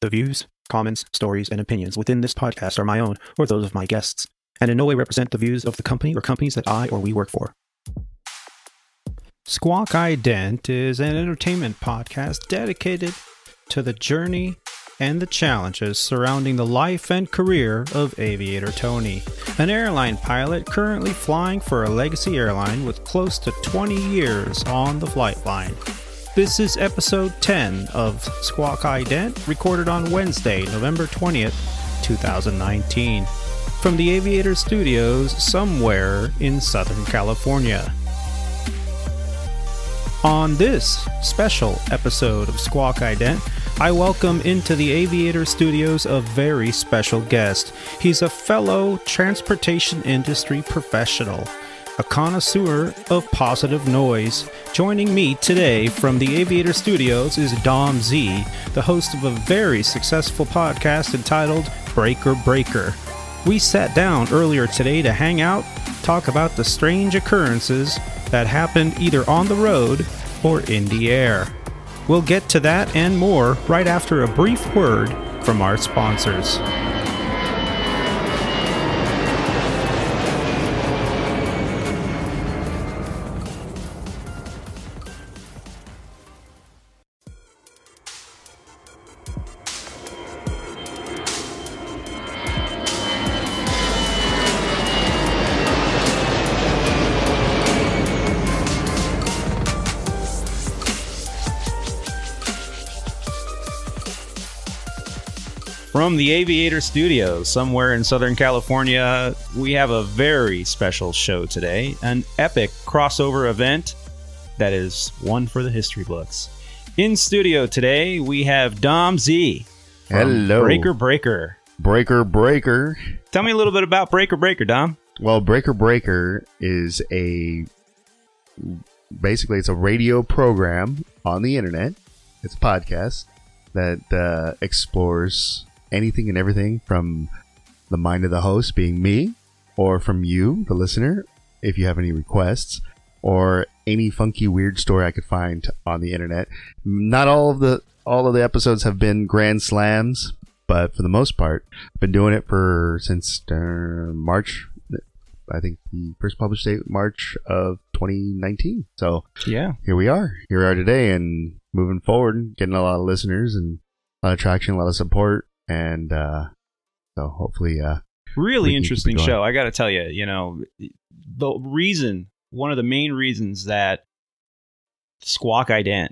The views, comments, stories, and opinions within this podcast are my own or those of my guests, and in no way represent the views of the company or companies that I or we work for. Squawk Ident is an entertainment podcast dedicated to the journey and the challenges surrounding the life and career of Aviator Tony, an airline pilot currently flying for a legacy airline with close to 20 years on the flight line. This is episode 10 of Squawk Ident, recorded on Wednesday, November 20th, 2019, from the Aviator Studios somewhere in Southern California. On this special episode of Squawk Ident, I welcome into the Aviator Studios a very special guest. He's a fellow transportation industry professional, a connoisseur of positive noise. Joining me today from the Aviator Studios is Dom Z, the host of a very successful podcast entitled Breaker Breaker. We sat down earlier today to hang out, talk about the strange occurrences that happened either on the road or in the air. We'll get to that and more right after a brief word from our sponsors. The Aviator Studios, somewhere in Southern California, we have a very special show today an epic crossover event that is one for the history books. In studio today, we have Dom Z. Hello. Breaker Breaker. Breaker Breaker. Tell me a little bit about Breaker Breaker, Dom. Well, Breaker Breaker is a basically it's a radio program on the internet. It's a podcast that uh, explores anything and everything from the mind of the host, being me, or from you, the listener, if you have any requests, or any funky weird story I could find on the internet. Not all of the all of the episodes have been grand slams, but for the most part, I've been doing it for since uh, March. I think the first published date March of 2019. So Yeah. here we are. Here we are today, and moving forward, getting a lot of listeners and a lot of traction, a lot of support, and uh, so hopefully, uh, really We can keep interesting show. I got to tell you, you know, the reason, one of the main reasons that Squawk Ident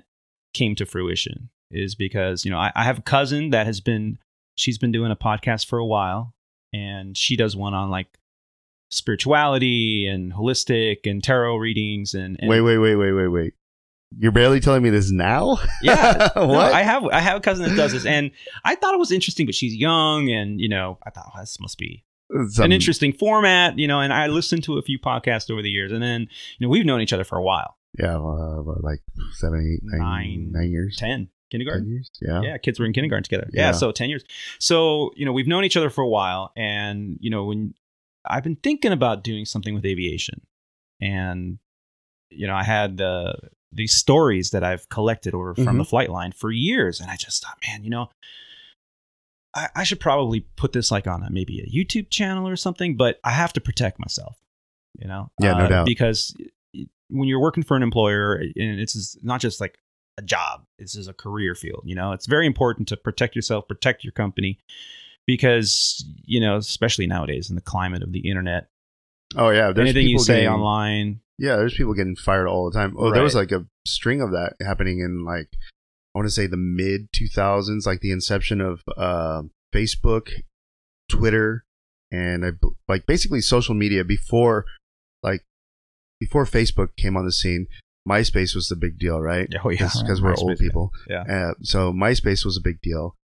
came to fruition is because, you know, I, I have a cousin that has been, she's been doing a podcast for a while and she does one on like spirituality and holistic and tarot readings and, and wait, wait, wait, wait, wait, wait. You're barely telling me this now? Yeah. what? No, I have I have a cousin that does this, and I thought it was interesting, but she's young, and you know, I thought oh, this must be Some- an interesting format, you know, and I listened to a few podcasts over the years, and then you know we've known each other for a while, Yeah, uh, like seven, eight, nine, Nine, nine years, ten kindergarten. Ten years. Yeah. Yeah, kids were in kindergarten together. Yeah. Yeah. so ten years. So you know we've known each other for a while, and you know when I've been thinking about doing something with aviation, and you know I had uh, these stories that I've collected over from Mhm. the flight line for years, and I just thought, man, you know. I, I should probably put this like on a, maybe a YouTube channel or something, but I have to protect myself, you know? Yeah, no Uh, doubt. Because when you're working for an employer, and it's not just like a job. This is a career field. You know, it's very important to protect yourself, protect your company, because you know, especially nowadays in the climate of the internet, Oh yeah. There's anything you say getting- online, Yeah, there's people getting fired all the time. Oh, there was like a string of that happening in like I want to say the mid 2000s, like the inception of uh, Facebook, Twitter, and I like basically social media before like before Facebook came on the scene. MySpace was the big deal, right? oh yeah, because we're old MySpace, people. Yeah. Uh, so MySpace was a big deal,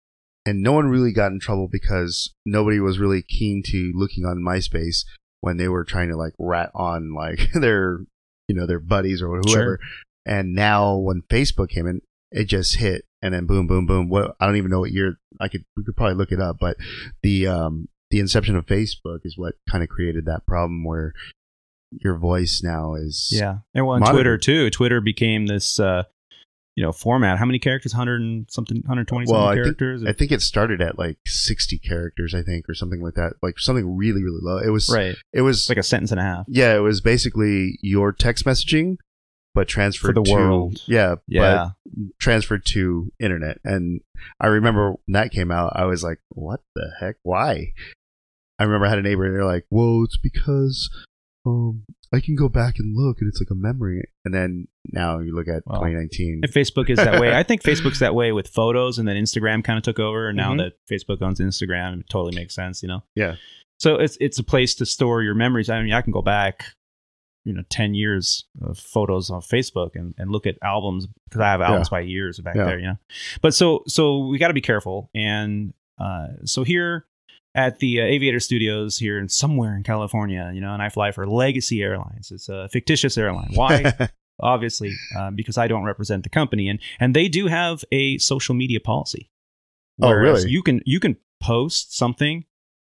and no one really got in trouble because nobody was really keen to looking on MySpace when they were trying to like rat on like their you know their buddies or whoever. And now when Facebook came in, it just hit, and then boom, boom, boom. What I don't even know what year. I could we could probably look it up, but the um the inception of Facebook is what kind of created that problem where your voice now is Yeah, and well, on. Twitter too. Twitter became this uh, you know format. How many characters? Hundred and something, hundred twenty Well, I something think- characters. I think it started at like 60 characters, I think, or something like that. Like something really, really low. It was, right, it was, like a sentence and a half. yeah, it was basically your text messaging, but transferred the to, world. Yeah, Yeah, but transferred to internet. And I remember when that came out, I was like, what the heck? Why? I remember I had a neighbor and they're like, well, it's because um, I can go back and look and it's like a memory. And then now you look at Well, 2019. And Facebook is that way. I think Facebook's that way with photos, and then Instagram kind of took over. And now Mhm. that Facebook owns Instagram, it totally makes sense, you know. Yeah. So it's it's a place to store your memories. I mean, I can go back, you know, ten years of photos on Facebook and, and look at albums because I have albums by years back Yeah. there, you know. But so so we got to be careful. And uh, so here at the uh, Aviator Studios here in somewhere in California, you know, and I fly for Legacy Airlines. It's a fictitious airline. Why? obviously, uh, because I don't represent the company, and and they do have a social media policy. Oh, really? You can you can post something,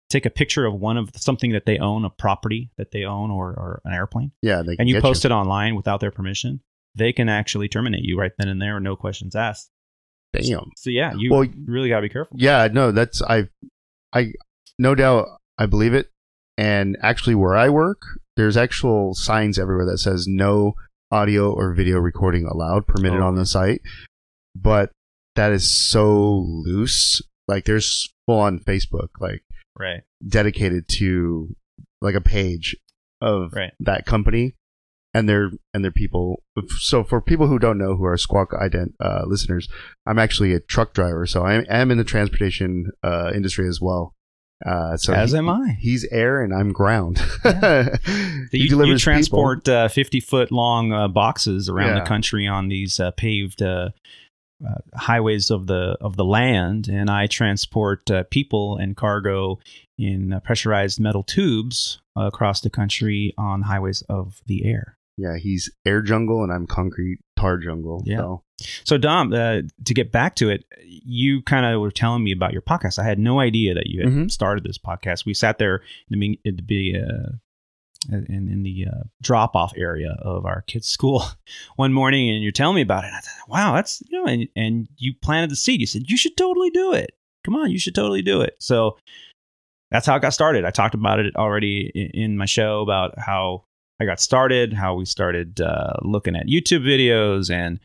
take a picture of one of something that they own, a property that they own, or, or an airplane, yeah, they can and you post it online without their permission. They can actually terminate you right then and there, no questions asked. Damn. So yeah, you Well, really got to be careful. Yeah, no, that's I, I, no doubt, I believe it. And actually, where I work, there's actual signs everywhere that says no audio or video recording allowed, permitted Oh. on the site. But that is so loose. Like, there's full on Facebook, like Right. dedicated to like a page of Right. that company and their and their people. So for people who don't know who are Squawk Ident uh, listeners, I'm actually a truck driver, so I am in the transportation uh, industry as well. Uh, so As he- am I. He's air and I'm ground. He you, you transport uh, 50 foot long uh, boxes around Yeah. the country on these uh, paved uh, uh, highways of the of the land, and I transport uh, people and cargo in uh, pressurized metal tubes across the country on highways of the air. Yeah, he's air jungle and I'm concrete tar jungle. Yeah. So. So Dom, uh, to get back to it, you kind of were telling me about your podcast. I had no idea that you had Mhm. started this podcast. We sat there in the in the, uh, in, in the uh, drop off area of our kids' school one morning, and you're telling me about it. And I thought, wow, that's you know, and and you planted the seed. You said you should totally do it. Come on, you should totally do it. So that's how it got started. I talked about it already in my show about how I got started, how we started uh, looking at YouTube videos and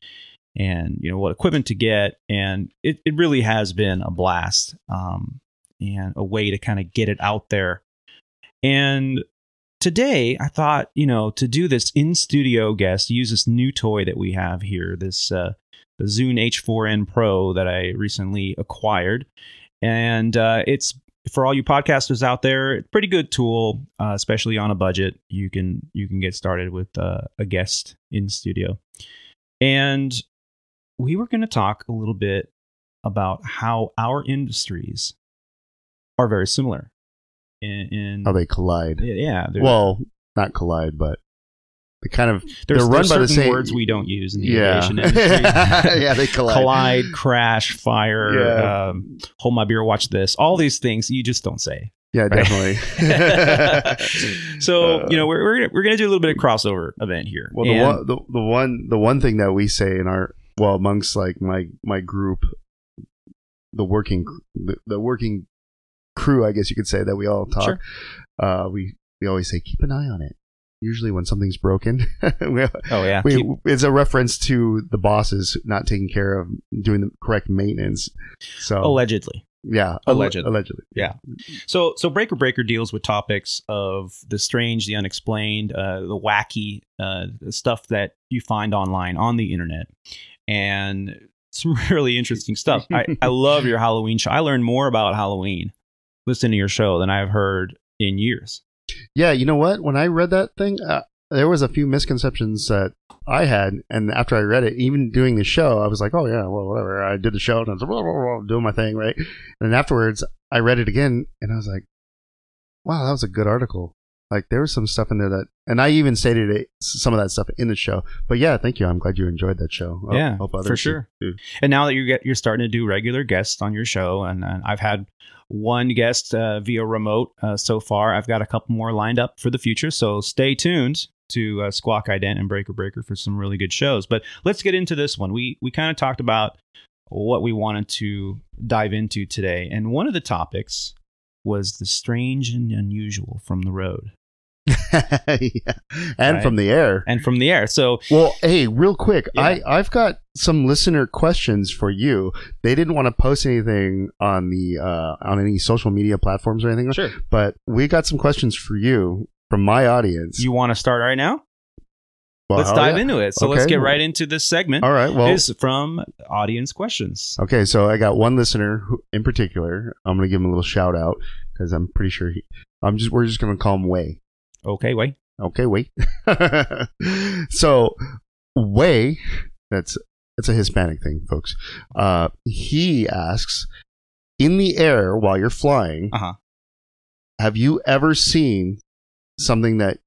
and you know what equipment to get, and it, it really has been a blast um, and a way to kind of get it out there. And today, I thought you know to do this in studio guest, use this new toy that we have here, this uh, the Zoom H4n Pro that I recently acquired, and uh, it's for all you podcasters out there, it's a pretty good tool, uh, especially on a budget. You can you can get started with uh, a guest in studio, and we were going to talk a little bit about how our industries are very similar. In, in How they collide. yeah, Well, not collide, but they kind of there's, they're run there's by the same- words we don't use in the yeah aviation industry. yeah they collide. collide, crash, fire, Yeah. um, hold my beer, watch this. All these things you just don't say. Yeah, Right. definitely. So Uh, you know we're we're gonna, we're gonna do a little bit of crossover event here. Well, the one, the, the one, the one thing that we say in our well amongst like my my group, the working the, the working crew, I guess you could say that we all talk. Sure. Uh, we we always say keep an eye on it. Usually, when something's broken, we, oh yeah, we, keep- it's a reference to the bosses not taking care of doing the correct maintenance. So allegedly. yeah, alle- allegedly. yeah. So so Breaker Breaker deals with topics of the strange, the unexplained, uh, the wacky, uh, stuff that you find online on the internet, and some really interesting stuff. I, I love your Halloween show. I learned more about Halloween listening to your show than I've heard in years. Yeah, you know what? When I read that thing, uh, there was a few misconceptions that I had, and after I read it, even doing the show, I was like, "Oh yeah, well, whatever." I did the show and I was blah, blah, blah, doing my thing, right? And then afterwards, I read it again, and I was like, "Wow, that was a good article." Like there was some stuff in there that, and I even stated it, some of that stuff in the show. But yeah, thank you. I'm glad you enjoyed that show. I Yeah, hope for sure. do. And now that you get you're starting to do regular guests on your show, and, and I've had one guest uh, via remote uh, so far. I've got a couple more lined up for the future, so stay tuned to uh, Squawk Ident and Breaker Breaker for some really good shows. But let's get into this one. We we kind of talked about what we wanted to dive into today, and one of the topics was the strange and unusual from the road yeah. And Right. from the air. and from the air. So Well, hey, real quick, Yeah. I I've got some listener questions for you. They didn't want to post anything on the uh, on any social media platforms or anything, sure, but we got some questions for you from my audience. you want to start right now? Well, let's dive yeah. into it. So let's get right into this segment. All right. Well, is from audience questions. okay. So I got one listener who, in particular. I'm going to give him a little shout out because I'm pretty sure he. I'm just. We're just going to call him Way. Okay, wait. Okay, wait. so, Way, that's it's a Hispanic thing, folks. Uh, he asks, in the air while you're flying, Uh-huh. have you ever seen something that?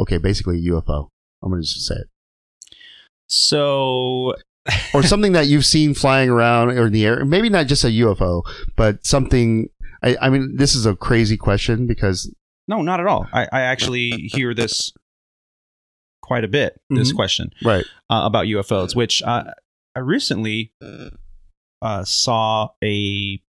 Okay, basically a UFO. I'm gonna just say it, So or something that you've seen flying around or in the air. Maybe not just a UFO, but something. I, I mean, this is a crazy question because no, not at all. I, I actually hear this quite a bit. This Mhm. question right, uh, about UFOs, which uh, I recently uh, saw a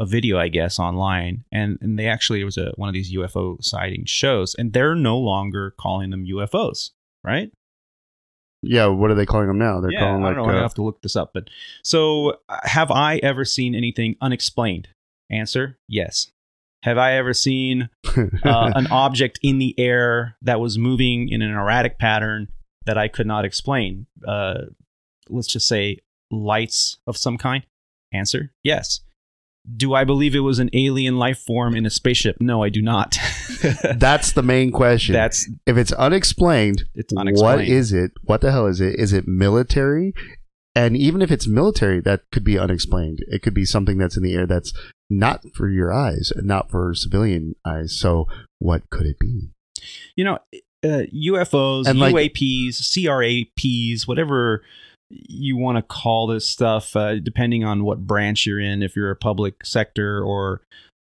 a video, I guess, online, and and they actually it was a one of these UFO sighting shows, and they're no longer calling them UFOs, right? yeah. What are they calling them now? They're yeah, calling I like don't know. I uh, have to look this up. But so, uh, have I ever seen anything unexplained? Answer: Yes. Have I ever seen uh, an object in the air that was moving in an erratic pattern that I could not explain? Uh, let's just say lights of some kind. Answer: Yes. Do I believe it was an alien life form in a spaceship? No, I do not. That's the main question. That's if it's unexplained, it's unexplained. what is it? What the hell is it? Is it military? And even if it's military, that could be unexplained. It could be something that's in the air that's not for your eyes, not for civilian eyes. So, what could it be? you know, uh, UFOs, And, like- UAPs, CRAPs, whatever you want to call this stuff, uh, depending on what branch you're in, if you're a public sector or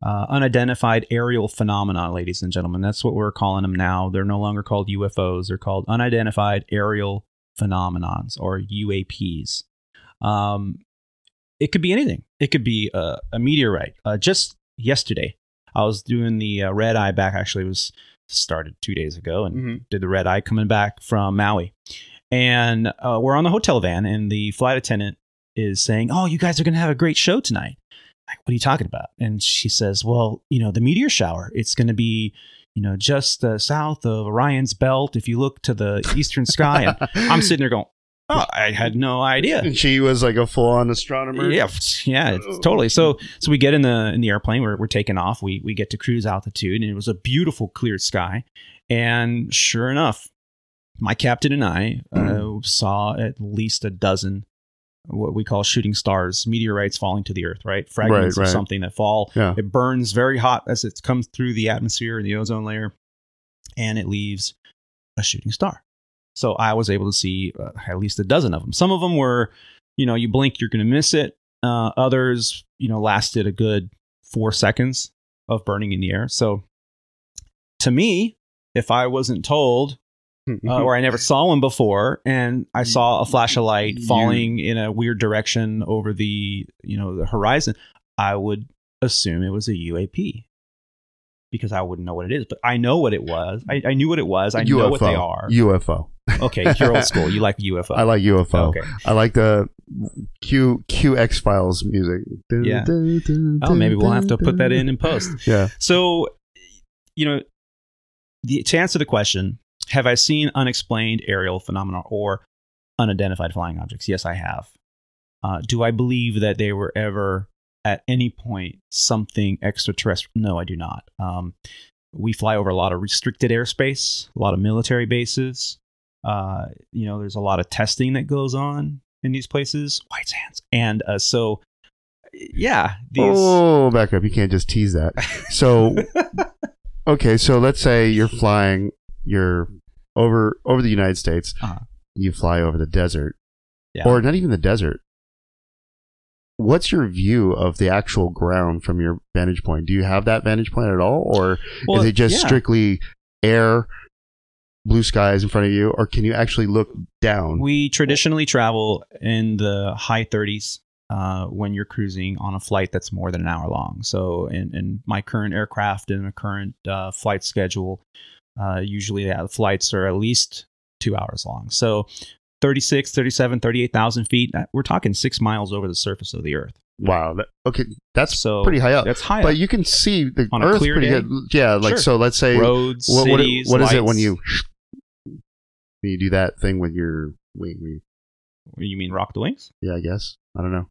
uh, unidentified aerial phenomena, ladies and gentlemen. That's what we're calling them now. They're no longer called UFOs. They're called unidentified aerial phenomenons or UAPs. Um, it could be anything. It could be a, a meteorite. Uh, just yesterday, I was doing the uh, red eye back. Actually, it was started two days ago and Mm-hmm. did the red eye coming back from Maui. And uh, we're on the hotel van, and the flight attendant is saying, Oh, you guys are going to have a great show tonight. Like, what are you talking about? And she says, Well, you know, the meteor shower, it's going to be, you know, just uh, south of Orion's belt if you look to the eastern sky. And I'm sitting there going, Oh, I had no idea. And she was like a full-on astronomer. Yeah, yeah, it's totally. So, so we get in the in the airplane. We're we're taking off. We we get to cruise altitude, and it was a beautiful, clear sky. And sure enough, my captain and I uh, saw at least a dozen what we call shooting stars, meteorites falling to the earth. Right, fragments right. of something that fall. Yeah. It burns very hot as it comes through the atmosphere and the ozone layer, and it leaves a shooting star. So I was able to see uh, at least a dozen of them. Some of them were, you know, you blink, you're going to miss it. Uh, others, you know, lasted a good four seconds of burning in the air. So to me, if I wasn't told uh, or I never saw one before, and I saw a flash of light falling in a weird direction over the you know the horizon, I would assume it was a UAP because I wouldn't know what it is. But I know what it was. I, I knew what it was. I UFO. know what they are. UFO. okay, you're old school. You like UFO. I like UFO. Okay. I like the Q Q X Files music. Yeah. Oh, maybe we'll have to put that in in post. Yeah. So, you know, the, to answer the question, have I seen unexplained aerial phenomena or unidentified flying objects? Yes, I have. Uh, do I believe that they were ever at any point something extraterrestrial? No, I do not. Um, we fly over a lot of restricted airspace, a lot of military bases. Uh, you know, there's a lot of testing that goes on in these places. White sands, and uh, so yeah, these. Oh, back up. You can't just tease that. So, okay, so let's say you're flying, you're over over the United States. Uh-huh. You fly over the desert, Yeah. or not even the desert. What's your view of the actual ground from your vantage point? Do you have that vantage point at all, or Well, is it just yeah. strictly air, blue skies in front of you, or can you actually look down? We traditionally travel in the high 30s uh, when you're cruising on a flight that's more than an hour long. So, in, in my current aircraft and a current uh, flight schedule, uh, usually yeah, the flights are at least two hours long. So, 36, 37, 38,000 feet, uh, we're talking six miles over the surface of the Earth. wow. That, okay, that's So, pretty high up. That's high But up. you can see the On a Earth clear pretty day? good. Yeah, like Sure. so. Let's say Roads, what, what, cities, what is it when you when you do that thing with your wing? wing- You mean rock the wings? Yeah, I guess. I don't know.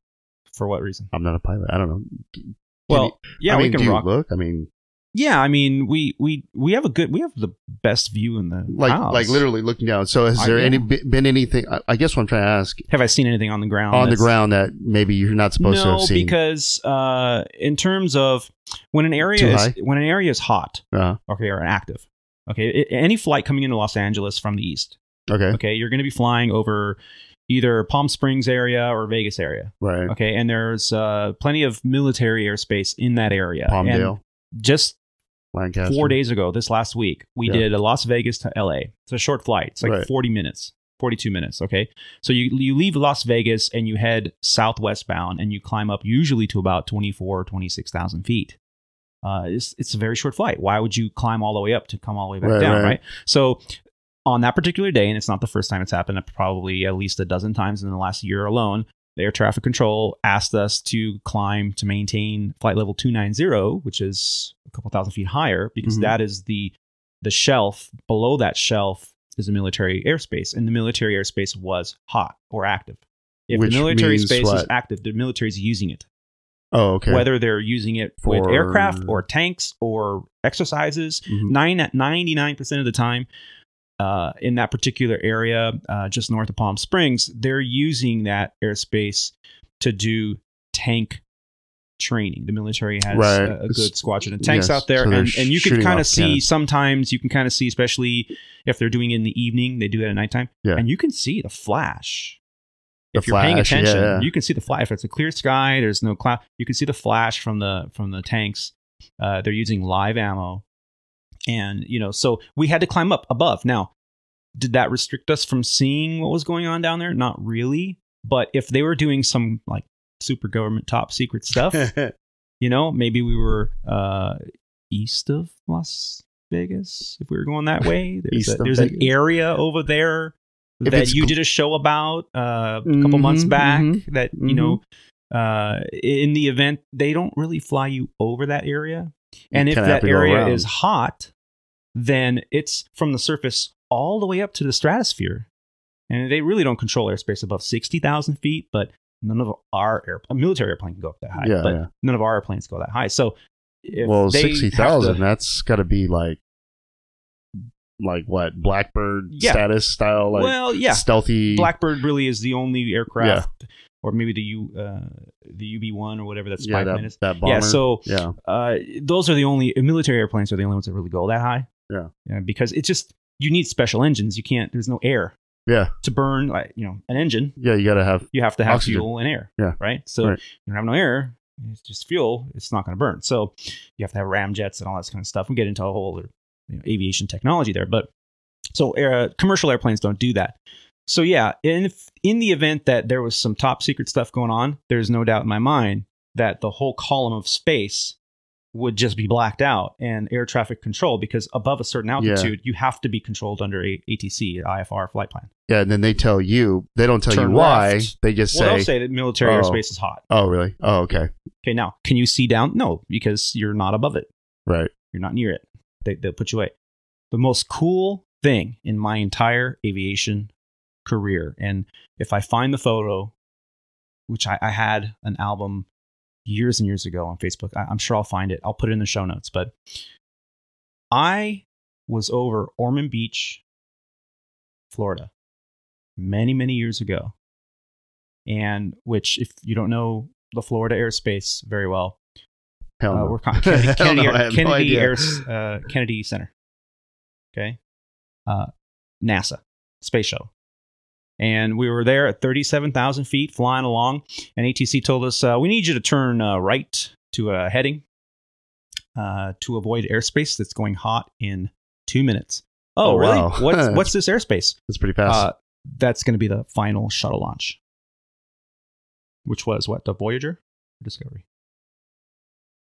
For what reason? I'm not a pilot. I don't know. Can Well, yeah, I mean, we can do you rock. look? I mean, Yeah, I mean, we we we have a good, we have the best view in the like house. like literally looking down. So has I- there any been anything? I, I guess what I'm trying to ask Have I seen anything on the ground? on the that's- ground that maybe you're not supposed to no, have seen. because uh, in terms of when an Too area is when an area is hot, uh, okay, or active, okay, i any flight coming into Los Angeles from the east, okay, okay, you're going to be flying over either Palm Springs area or Vegas area, right. okay, and there's uh, plenty of military airspace in that area. Palmdale, And just Lancaster. four days ago, this last week, we Yeah. did a Las Vegas to LA. It's a short flight. It's like Right. 40 minutes, 42 minutes. Okay. So you, you leave Las Vegas and you head southwest bound and you climb up usually to about 24, 26,000 feet. Uh, it's, it's a very short flight. Why would you climb all the way up to come all the way back Right, down? right. Right. So on that particular day, and it's not the first time it's happened, probably at least a dozen times in the last year alone, the air traffic control asked us to climb to maintain flight level 290, which is a couple thousand feet higher, because Mhm. that is the the shelf. Below that shelf is a military airspace, and the military airspace was hot or active. If Which the military space is active, the military is using it. Oh, okay. Whether they're using it with For- aircraft or tanks or exercises, Mhm. nine at 99% of the time uh, in that particular area uh, just north of palm springs they're using that airspace to do tank training the military has Right. a, a good squadron of tanks Yes. out there So and, and you can kind of see cannons. sometimes you can kind of see especially if they're doing it in the evening they do it at nighttime Yeah. and you can see the flash The if you're paying flash, attention yeah. you can see the flash if it's a clear sky there's no cloud you can see the flash from the from the tanks uh, they're using live ammo and you know so we had to climb up above. Now did that restrict us from seeing what was going on down there? Not really. But if they were doing some like super government top secret stuff you know maybe we were uh east of las vegas if we were going that way. There's, a, there's an area over there If that you did a show about uh, a couple months Mhm, back mhm, that you know uh, in the event they don't really fly you over that area. And if that area around. is hot then it's from the surface all the way up to the stratosphere and they really don't control airspace above 60,000 feet but none of our air a military airplane can go up that high Yeah, but yeah. none of our airplanes go that high so if well, they sixty have thousand. to- That's got to be like, like what Blackbird Yeah. status style, like well yeah stealthy. Blackbird really is the only aircraft, or maybe the U, uh, the UB one or whatever that spy yeah, plane that, is. that bomber. Yeah, so yeah, uh, those are the only military airplanes are the only ones that really go that high. Yeah. because it's just you need special engines. You can't. There's no air yeah, to burn. Like you know, an engine yeah. You got to have you have to have Oxygen. fuel and air. Yeah. right. So Right. you don't have no air. It's just fuel. It's not going to burn. So you have to have ramjets and all that kind of stuff. We get into a whole other you know, aviation technology there, but so uh, commercial airplanes don't do that. So yeah, in in the event that there was some top secret stuff going on, there's no doubt in my mind that the whole column of space would just be blacked out and air traffic control because above a certain altitude you have to be controlled under a ATC IFR flight plan. yeah. And then they tell you they don't tell Turn you why. left. They just well, say, they'll say that military Oh. airspace is hot. "Oh, really? Oh, okay, Okay, now can you see down? No, because you're not above it. right." You're not near it. They, they'll put you away. The most cool thing in my entire aviation career, and if I find the photo, which I, I had an album years and years ago on Facebook, I, I'm sure I'll find it. I'll put it in the show notes. But I was over Ormond Beach, Florida, many, many years ago. And which, if you don't know the Florida airspace very well, Hell Uh, no. we're con- Kennedy, Kennedy, no, have no Kennedy. Air, uh, Kennedy Center. Okay. Uh, NASA space shuttle. And we were there at 37,000 feet flying along. And ATC told us, uh, we need you to turn uh, right to a heading uh, to avoid airspace that's going hot in two minutes. Oh, Oh, really? wow. What's, what's this airspace? That's pretty fast. Uh, that's going to be the final shuttle launch, which was what the Voyager or Discovery,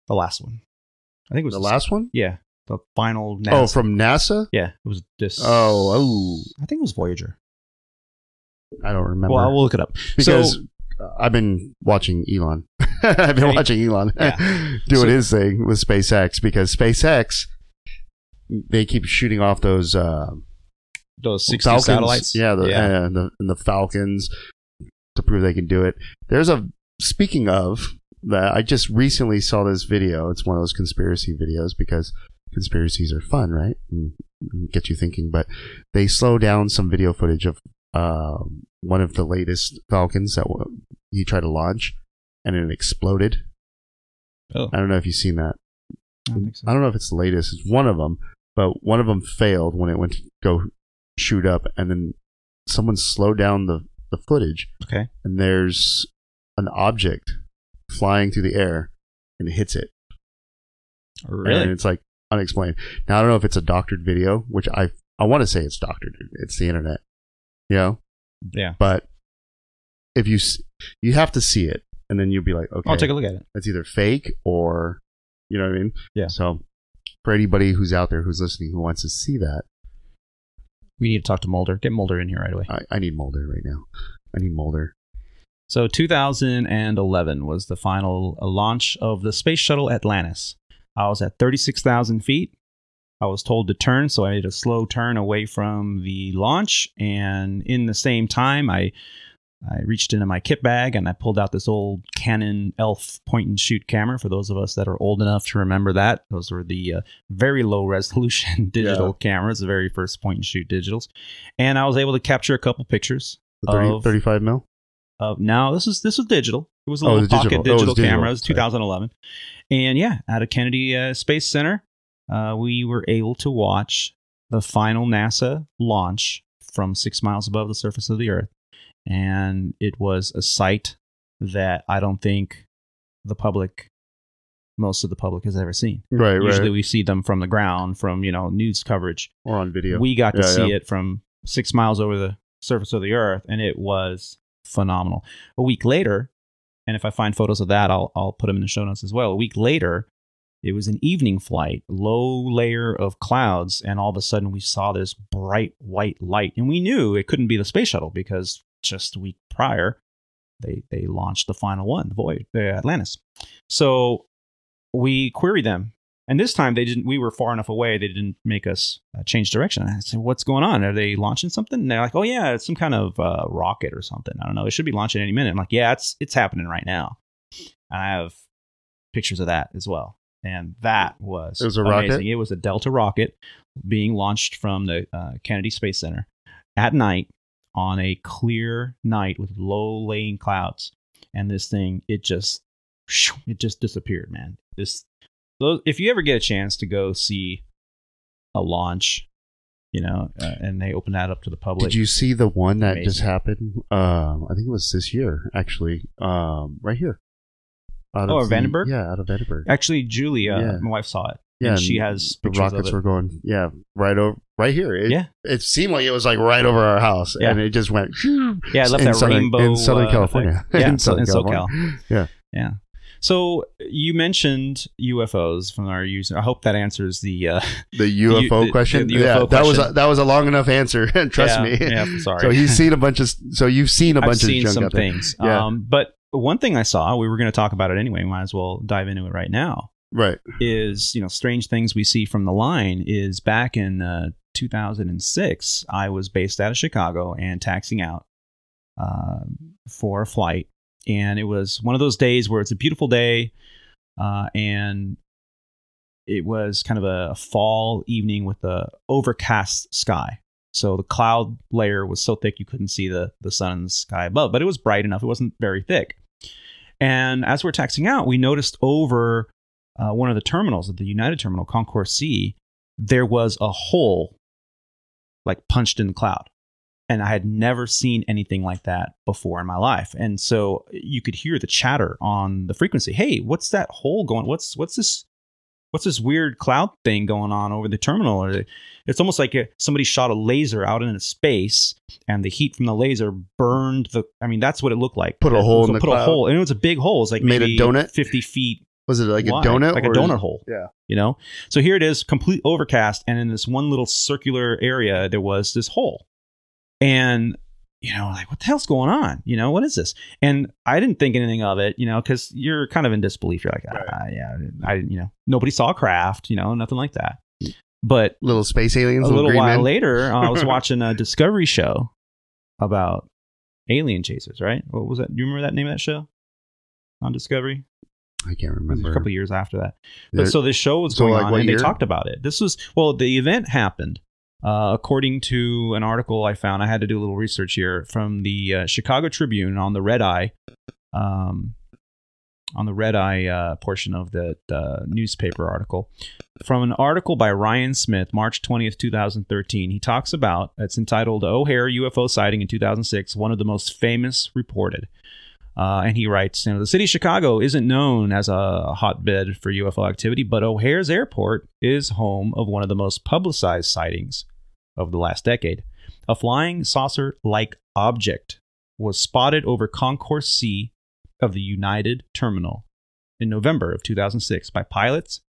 the last one. I think it was the last one? Yeah, the final. NASA. Oh, from NASA? yeah, it was this. Oh, oh, I think it was Voyager. I don't remember. Well, we'll look it up. because so, I've been watching Elon. I've been watching Elon Yeah. doing So- his thing with SpaceX because SpaceX they keep shooting off those uh, those sixty Falcons. satellites. Yeah, the, yeah. uh, the and the Falcons to prove they can do it. There's a speaking of that. I just recently saw this video. It's one of those conspiracy videos because conspiracies are fun, right? And, and get you thinking. But they slow down some video footage of um, one of the latest Falcons that w- he tried to launch, and it exploded. Oh, I don't know if you've seen that. I don't so. I don't know if it's the latest. It's one of them, but one of them failed when it went to go shoot up, and then someone slowed down the, the footage, Okay. and there's an object flying through the air, and it hits it, Really? and it's like unexplained. Now I don't know if it's a doctored video, which I I want to say it's doctored. It's the internet, you know, Yeah. but if you you have to see it, and then you'll be like, okay, I'll take a look at it. it's either fake or you know what I mean. Yeah. So for anybody who's out there who's listening who wants to see that, We need to talk to Mulder. Get Mulder in here right away. I, I need Mulder right now. I need Mulder. So 2011 was the final launch of the space shuttle Atlantis. I was at 36,000 feet. I was told to turn, so I made a slow turn away from the launch. And in the same time, I I reached into my kit bag and I pulled out this old Canon ELPH point and shoot camera. For those of us that are old enough to remember that, those were the uh, very low resolution digital cameras, the very first point and shoot digitals. And I was able to capture a couple pictures 30, Of- 35 mil? uh, now this is this was digital. It was a Oh, little it was pocket digital. Oh, digital, digital. camera. It was Sorry. 2011, and yeah, out of Kennedy uh, Space Center, uh, we were able to watch the final NASA launch from six miles above the surface of the Earth, and it was a sight that I don't think the public, most of the public, has ever seen. Right, Usually, right. we see them from the ground, from you know news coverage. Or on video. We got to Yeah, see yeah. it from six miles over the surface of the earth, and it was phenomenal. A week later, and if I find photos of that, I'll I'll put them in the show notes as well. A week later, it was an evening flight, low layer of clouds, and all of a sudden we saw this bright white light, and we knew it couldn't be the space shuttle because just a week prior, they they launched the final one, the Voyage, Atlantis. So we queried them and this time they didn't. We were far enough away. They didn't make us uh, change direction. I said, "What's going on? Are they launching something?" And they're like, "Oh yeah, it's some kind of uh, rocket or something. I don't know. It should be launching any minute." I'm like, "Yeah, it's it's happening right now." And I have pictures of that as well. And that was It was a amazing. rocket? It was a Delta rocket being launched from the uh, Kennedy Space Center at night on a clear night with low laying clouds. And this thing, it just it just disappeared, man. This those, if you ever get a chance to go see a launch, you know, uh, and they open that up to the public. Did you see the one that just happened? Um, I think it was this year, actually. Um, right here. Out Oh, the- Vandenberg? Yeah, out of Vandenberg. Actually, Julie, uh, Yeah. my wife saw it. Yeah, and she has the rockets of it. were going, yeah, right over, right here. It, Yeah. it seemed like it was like right over our house, Yeah. and it just went. yeah, it left in that Southern- rainbow in Southern uh, California. effect. Yeah, In in, so- in Southern SoCal. Yeah. yeah. So you mentioned UFOs from our user. I hope that answers the. Uh, The UFO the- question. the yeah, UFO that was a, that was a long enough answer. And trust yeah, me. Yeah, sorry. So you've seen a bunch of. So you've seen a I've bunch seen of junk some things. Yeah. Um, but one thing I saw, we were going to talk about it anyway. Might as well dive into it right now. Right. is you know strange things we see from the line is back in uh, 2006 i was based out of chicago and taxing out uh, for a flight and it was one of those days where it's a beautiful day uh, and it was kind of a fall evening with a overcast sky so the cloud layer was so thick you couldn't see the, the sun in the sky above but it was bright enough it wasn't very thick and as we're taxing out we noticed over uh, one of the terminals of the United Terminal, Concourse C, there was a hole like punched in the cloud. And I had never seen anything like that before in my life. And so you could hear the chatter on the frequency. Hey, what's that hole going? What's what's this what's this weird cloud thing going on over the terminal? Or it's almost like uh, somebody shot a laser out into space, and the heat from the laser burned the. I mean, that's what it looked like. Put a hole was- in the put a hole, and it was a big hole. It's like Made a donut? fifty feet Was it like wide, a donut? like a or is donut it- hole. Yeah. You know, so here it is, complete overcast, and in this one little circular area, there was this hole, and you know, like what the hell's going on? You know, what is this? And I didn't think anything of it, you know, because you're kind of in disbelief. You're like, ah, Right. yeah, I, you know, nobody saw a craft, you know, nothing like that. But Little space aliens. a little while men. later, uh, I was watching a Discovery show about alien chasers. Right? What was that? Do you remember that name of that show on Discovery? I can't It was remember. a couple years after that. But so this show was So, going like, on, and year? they talked about it. This was well, the event happened uh, according to an article I found. I had to do a little research here from the uh, Chicago Tribune on the Red Eye, um, on the Red Eye uh, portion of the uh, newspaper article. From an article by Ryan Smith, March twentieth, two thousand thirteen, he talks about it's entitled "O'Hare UFO sighting in two thousand six, one of the most famous reported." Uh, and he writes, you know, the city of Chicago isn't known as a hotbed for UFO activity, but O'Hare's airport is home of one of the most publicized sightings of the last decade. A flying saucer like object was spotted over Concourse C of the United Terminal in November of 2006 by pilots,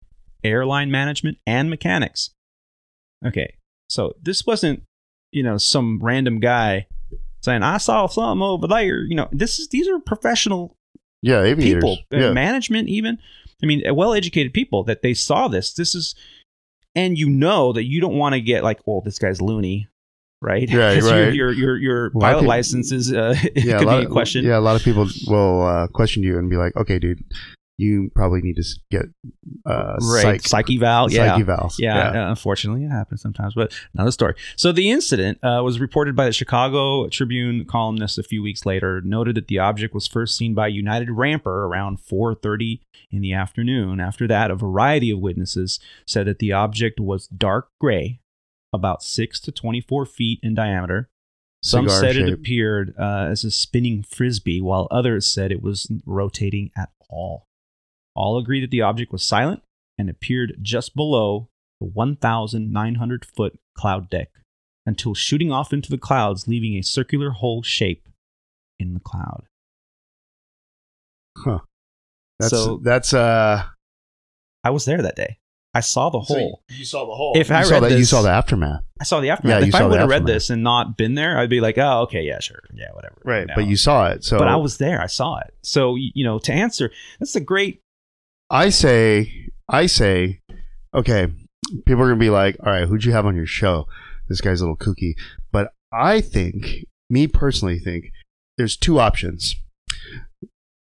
airline management, and mechanics. Okay, so this wasn't, you know, some random guy saying, I saw something over there. You know, this is these are professional yeah, aviators. people, uh, yeah. management, even. I mean, well educated people that they saw this. This is, and you know that you don't want to get like, oh, this guy's loony, right? Right, right. Your your your, your A lot of pilot license is uh, yeah, could a lot be a of, question. Yeah, a lot of people will uh, question you and be like, "Okay, dude, you probably need to get uh, right, psych, psyche valve, yeah. psyche valves." Yeah, uh, unfortunately, it happens sometimes, but another story. So the incident uh, was reported by the Chicago Tribune columnist a few weeks later. Noted that the object was first seen by United Ramper around 4:30 in the afternoon. After that, a variety of witnesses said that the object was dark gray, about six to 24 feet in diameter. Some Cigar said it appeared uh, as a spinning frisbee, while others said it was rotating at all. All agreed that the object was silent and appeared just below the 1,900 foot cloud deck until shooting off into the clouds, leaving a circular hole shape in the cloud. Huh. That's So- that's uh. I was there that day. I saw the hole. you saw the hole. If you I saw read that, you saw the aftermath, I saw the aftermath. Yeah, if I would have read this and not been there, I'd be like, oh, okay, yeah, sure. Yeah, whatever. right? know. But you saw it, so but I was there. I saw it. So, you know, to answer, that's a great. I say, I say, okay, people are gonna be like, all right, who'd you have on your show? This guy's a little kooky, but I think, me personally, think there's two options.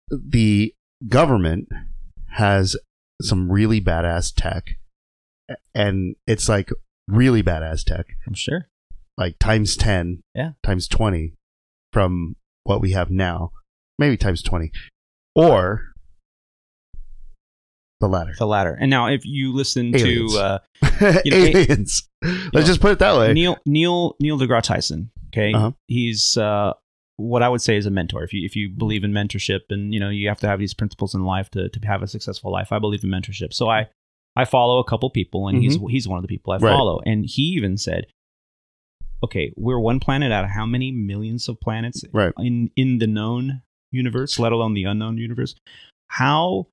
The government has some really badass tech, and it's like really badass tech, I'm sure. like times ten, Yeah. times twenty from what we have now, maybe times twenty, or the latter. The latter. And now, if you listen Aliens. to uh, You know, aliens. know, Let's just put it that way. Neil Neil Neil deGrasse Tyson. Okay, Uh-huh. he's uh, what I would say is a mentor. If you if you believe in mentorship, and you know you have to have these principles in life to to have a successful life. I believe in mentorship. So I I follow a couple people, and he's he's one of the people I Mm-hmm. Right. follow. And he even said, "Okay, we're one planet out of how many millions of planets Right. in in the known universe, let alone the unknown universe? How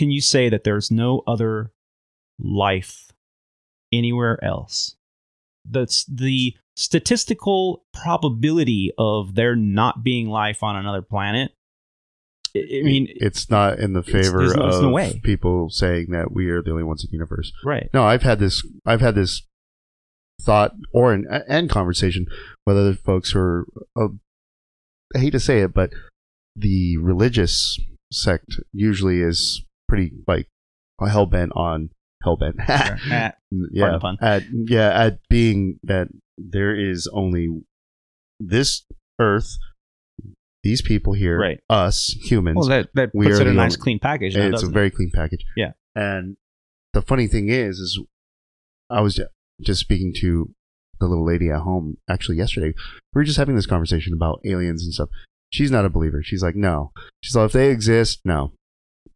can you say that there's no other life anywhere else? That's the statistical probability of there not being life on another planet. I mean, it's not in the favor there's no- there's of no way. people saying that we are the only ones in the universe. right? No, I've had this. I've had this thought or an and conversation with other folks who are. Uh, I hate to say it, but the religious sect usually is pretty like hell bent on hell bent. Ah, yeah, at yeah at being that there is only this Earth, these people here, Right. us humans. well, that that We puts it in a nice only- clean package. Now, it's a doesn't it? very clean package. Yeah. And the funny thing is, is I was just speaking to the little lady at home actually yesterday. We were just having this conversation about aliens and stuff. She's not a believer. She's like, no. She's like, if they exist, no.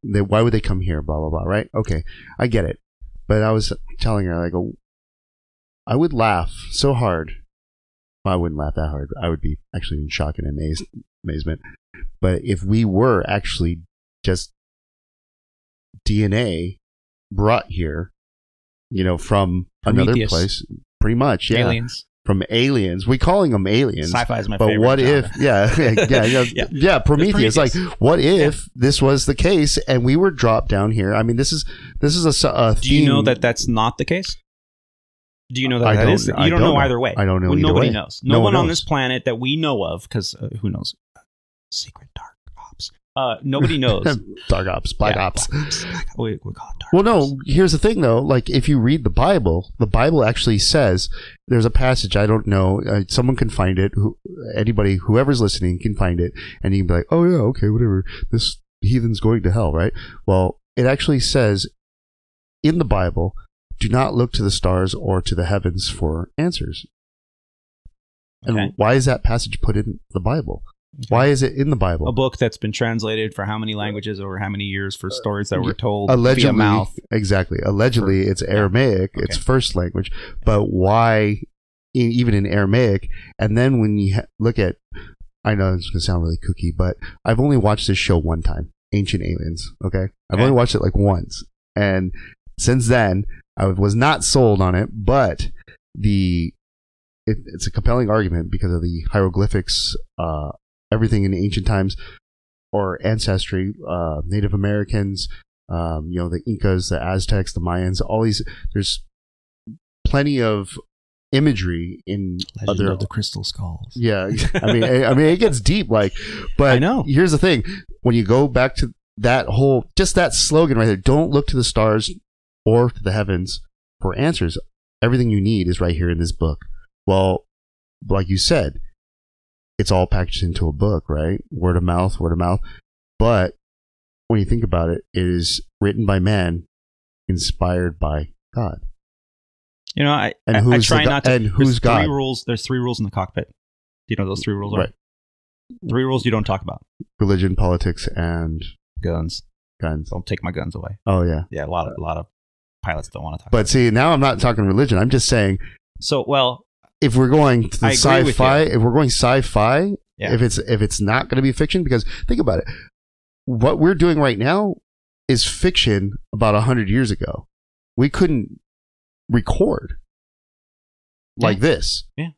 They, why would they come here? Blah blah blah. Right? Okay, I get it. But I was telling her, I go, I would laugh so hard. Well, I wouldn't laugh that hard. I would be actually in shock and amazed, amazement. But if we were actually just DNA brought here, you know, from another place, pretty much, yeah, Aliens. From aliens. We calling them aliens. Sci-fi is my but favorite. what genre. if, yeah, yeah, yeah, yeah, Yeah. yeah, Prometheus. Like, what if this was the case and we were dropped down here? I mean, this is this is a, a Do you know that that's not the case? Do you know that I that don't- is? You don't, don't know know. either way. I don't know Well, either nobody way. knows. No, No one one on this planet that we know of, because uh, who knows? Secret dark. Uh, nobody knows. Dark Ops, Black Yeah, Ops. Black Ops. Black- we, we call it dark Well, ops. no. Here's the thing, though. Like, if you read the Bible, the Bible actually says there's a passage. I don't know. Uh, someone can find it. Who, anybody, whoever's listening, can find it, and you can be like, "Oh yeah, okay, whatever." This heathen's going to hell, right? Well, it actually says in the Bible, "Do not look to the stars or to the heavens for answers." Okay. And why is that passage put in the Bible? Why is it in the Bible? a book that's been translated for how many languages over how many years for stories that were told allegedly via mouth. exactly allegedly it's aramaic it's Okay. first language but why e- even in aramaic and then when you ha- look at i know it's going to sound really kooky but i've only watched this show one time ancient aliens okay i've Okay. only watched it like once and since then i was not sold on it but the it, it's a compelling argument because of the hieroglyphics uh everything in ancient times or ancestry uh native americans um, you know, the Incas, the Aztecs, the Mayans, all these. There's plenty of imagery in Legend other. of the Crystal Skulls. yeah, I mean, I, I mean, it gets deep. Like, but I know. Here's the thing: when you go back to that whole, just that slogan right there, don't look to the stars or to the heavens for answers. Everything you need is right here in this book. Well, like you said, it's all packaged into a book, right? Word of mouth, word of mouth. But when you think about it, it is written by man, inspired by God. You know, I, And I, I try the not to. and who's God? Three rules. There's three rules in the cockpit. Do you know those three rules are? Right. Three rules you don't talk about. Religion, politics, and Guns. guns. Don't take my guns away. Oh yeah. Yeah, a lot of a lot of pilots don't want to talk. But see, now I'm not talking religion. I'm just saying so well, if we're going to the I agree with sci-fi, if we're going sci-fi, Yeah. if it's if it's not going to be fiction, because think about it, what we're doing right now is fiction about a hundred years ago. We couldn't record like Yeah. this. Yeah.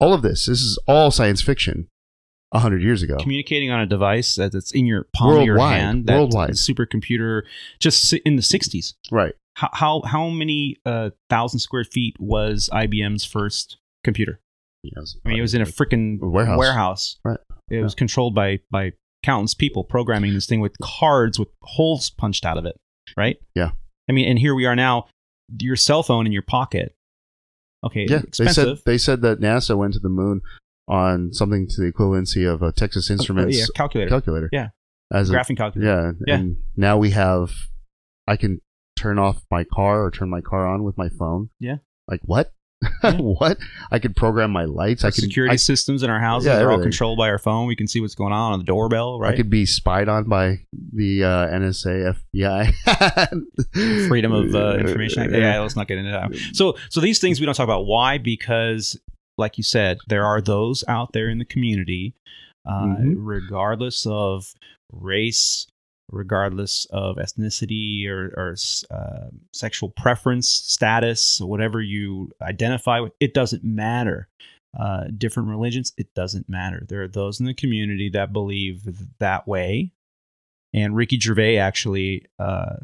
all of this. This is all science fiction. A hundred years ago. communicating on a device that's in your palm of your Worldwide. hand, that Worldwide. supercomputer, just in the '60s. right. How how, how many uh, thousand square feet was IBM's first computer? Yes. I mean, it was in a freaking Warehouse. warehouse. Right. It was controlled by by countless people programming this thing with cards with holes punched out of it. Right. Yeah. I mean, and here we are now. Your cell phone in your pocket. Okay. Yeah, they said they said that NASA went to the moon on something to the equivalency of a Texas Instruments Uh, yeah, calculator. calculator. Yeah. as a, Graphing calculator. yeah, Yeah. and now we have. I can turn off my car or turn my car on with my phone. Yeah. Like what? What? I could program my lights. I could security I, systems in our houses Yeah, are all controlled by our phone. We can see what's going on on the doorbell, I right? could be spied on by the uh, NSA, FBI. Freedom of uh, Information Act. Yeah, let's not get into that. So, so these things we don't talk about. Why? Because, like you said, there are those out there in the community, uh, Mhm. regardless of race, regardless of ethnicity or, or uh, sexual preference, status, whatever you identify with, it doesn't matter. Uh, different religions, it doesn't matter. There are those in the community that believe that way. And Ricky Gervais actually, uh,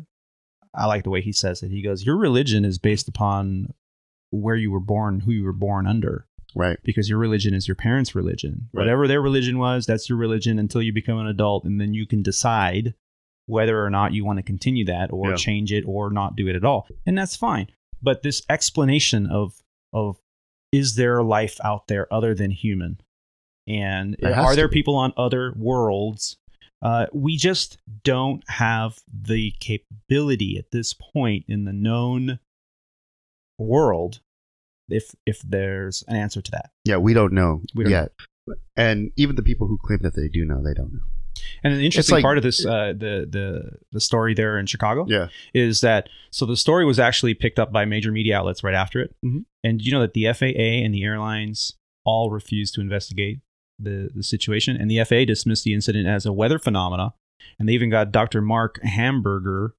I like the way he says it. He goes, Your religion is based upon where you were born, who you were born under right. because your religion is your parents' religion. Right. Whatever their religion was, that's your religion until you become an adult, and then you can decide whether or not you want to continue that or Yeah. change it or not do it at all, and that's fine. But this explanation of of is there life out there other than human, and are there be. people on other worlds Uh, we just don't have the capability at this point in the known world if if there's an answer to that. Yeah, we don't know We don't yet. And even the people who claim that they do know, they don't know. And an interesting like- part of this, uh, the the the story there in Chicago, Yeah. is that so the story was actually picked up by major media outlets right after it, Mhm. and you know that the FAA and the airlines all refused to investigate the the situation, and the FAA dismissed the incident as a weather phenomena, and they even got Dr. Mark Hamburger,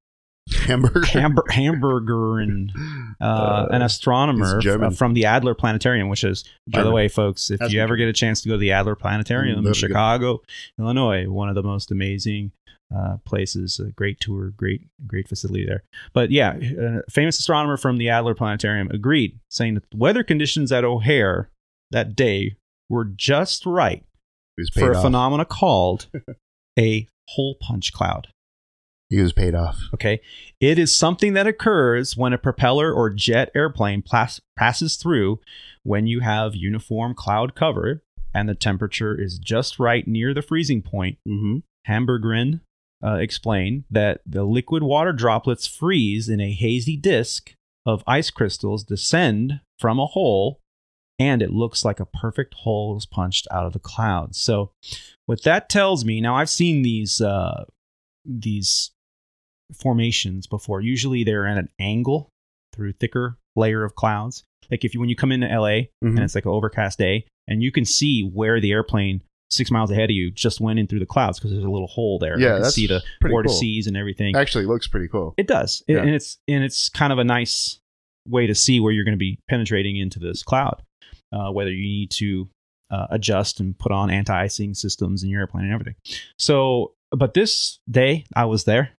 Hamburger. Hamburger, and uh, an astronomer f- from the Adler Planetarium, which is, by the way, folks, if That's you ever get a chance to go to the Adler Planetarium in Chicago, Illinois, one of the most amazing uh, places. A great tour, great, great facility there. But yeah, a famous astronomer from the Adler Planetarium agreed, saying that the weather conditions at O'Hare that day were just right for a off. phenomena called a hole punch cloud. He was paid off. Okay. It is something that occurs when a propeller or jet airplane plas- passes through when you have uniform cloud cover and the temperature is just right near the freezing point. Mm-hmm. Hammergren uh, explained that the liquid water droplets freeze in a hazy disk of ice crystals descend from a hole and it looks like a perfect hole is punched out of the clouds. So what that tells me, now I've seen these uh, these formations before. Usually they're at an angle through thicker layer of clouds. Like if you when you come into LA and Mhm. it's like an overcast day, and you can see where the airplane six miles ahead of you just went in through the clouds because there's a little hole there. Yeah, you can see the vortices and everything. Actually, looks pretty cool. It does, It- and it's and it's kind of a nice way to see where you're going to be penetrating into this cloud. Uh, whether you need to uh, adjust and put on anti-icing systems in your airplane and everything. So, but this day I was there.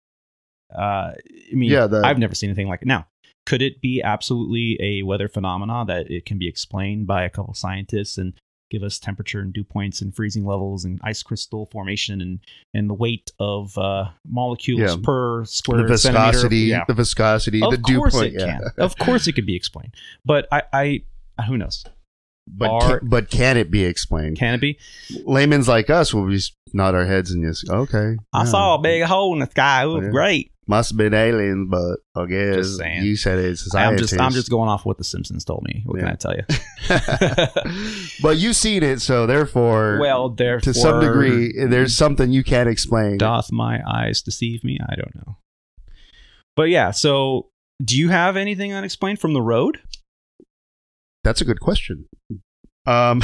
Uh, I mean, Yeah, the- I've never seen anything like it. Now, could it be absolutely a weather phenomena that it can be explained by a couple scientists and give us temperature and dew points and freezing levels and ice crystal formation and and the weight of uh, molecules Yeah. per square The centimeter? viscosity, Yeah. the viscosity, the Of dew course point. it yeah. can. Of course it could be explained. But I, I who knows? But Are- can, but can it be explained? Can it be? Laymen's like us will just nod our heads and just okay. I yeah. saw a big hole in the sky. It was Yeah. great. Must have been aliens, but I guess you said it's I'm just I'm just going off what the Simpsons told me. What Yeah. can I tell you? but you've seen it, so therefore, well, therefore, to some degree, there's something you can't explain. doth my eyes deceive me? I don't know. But yeah, so do you have anything unexplained from the road? That's a good question. Um,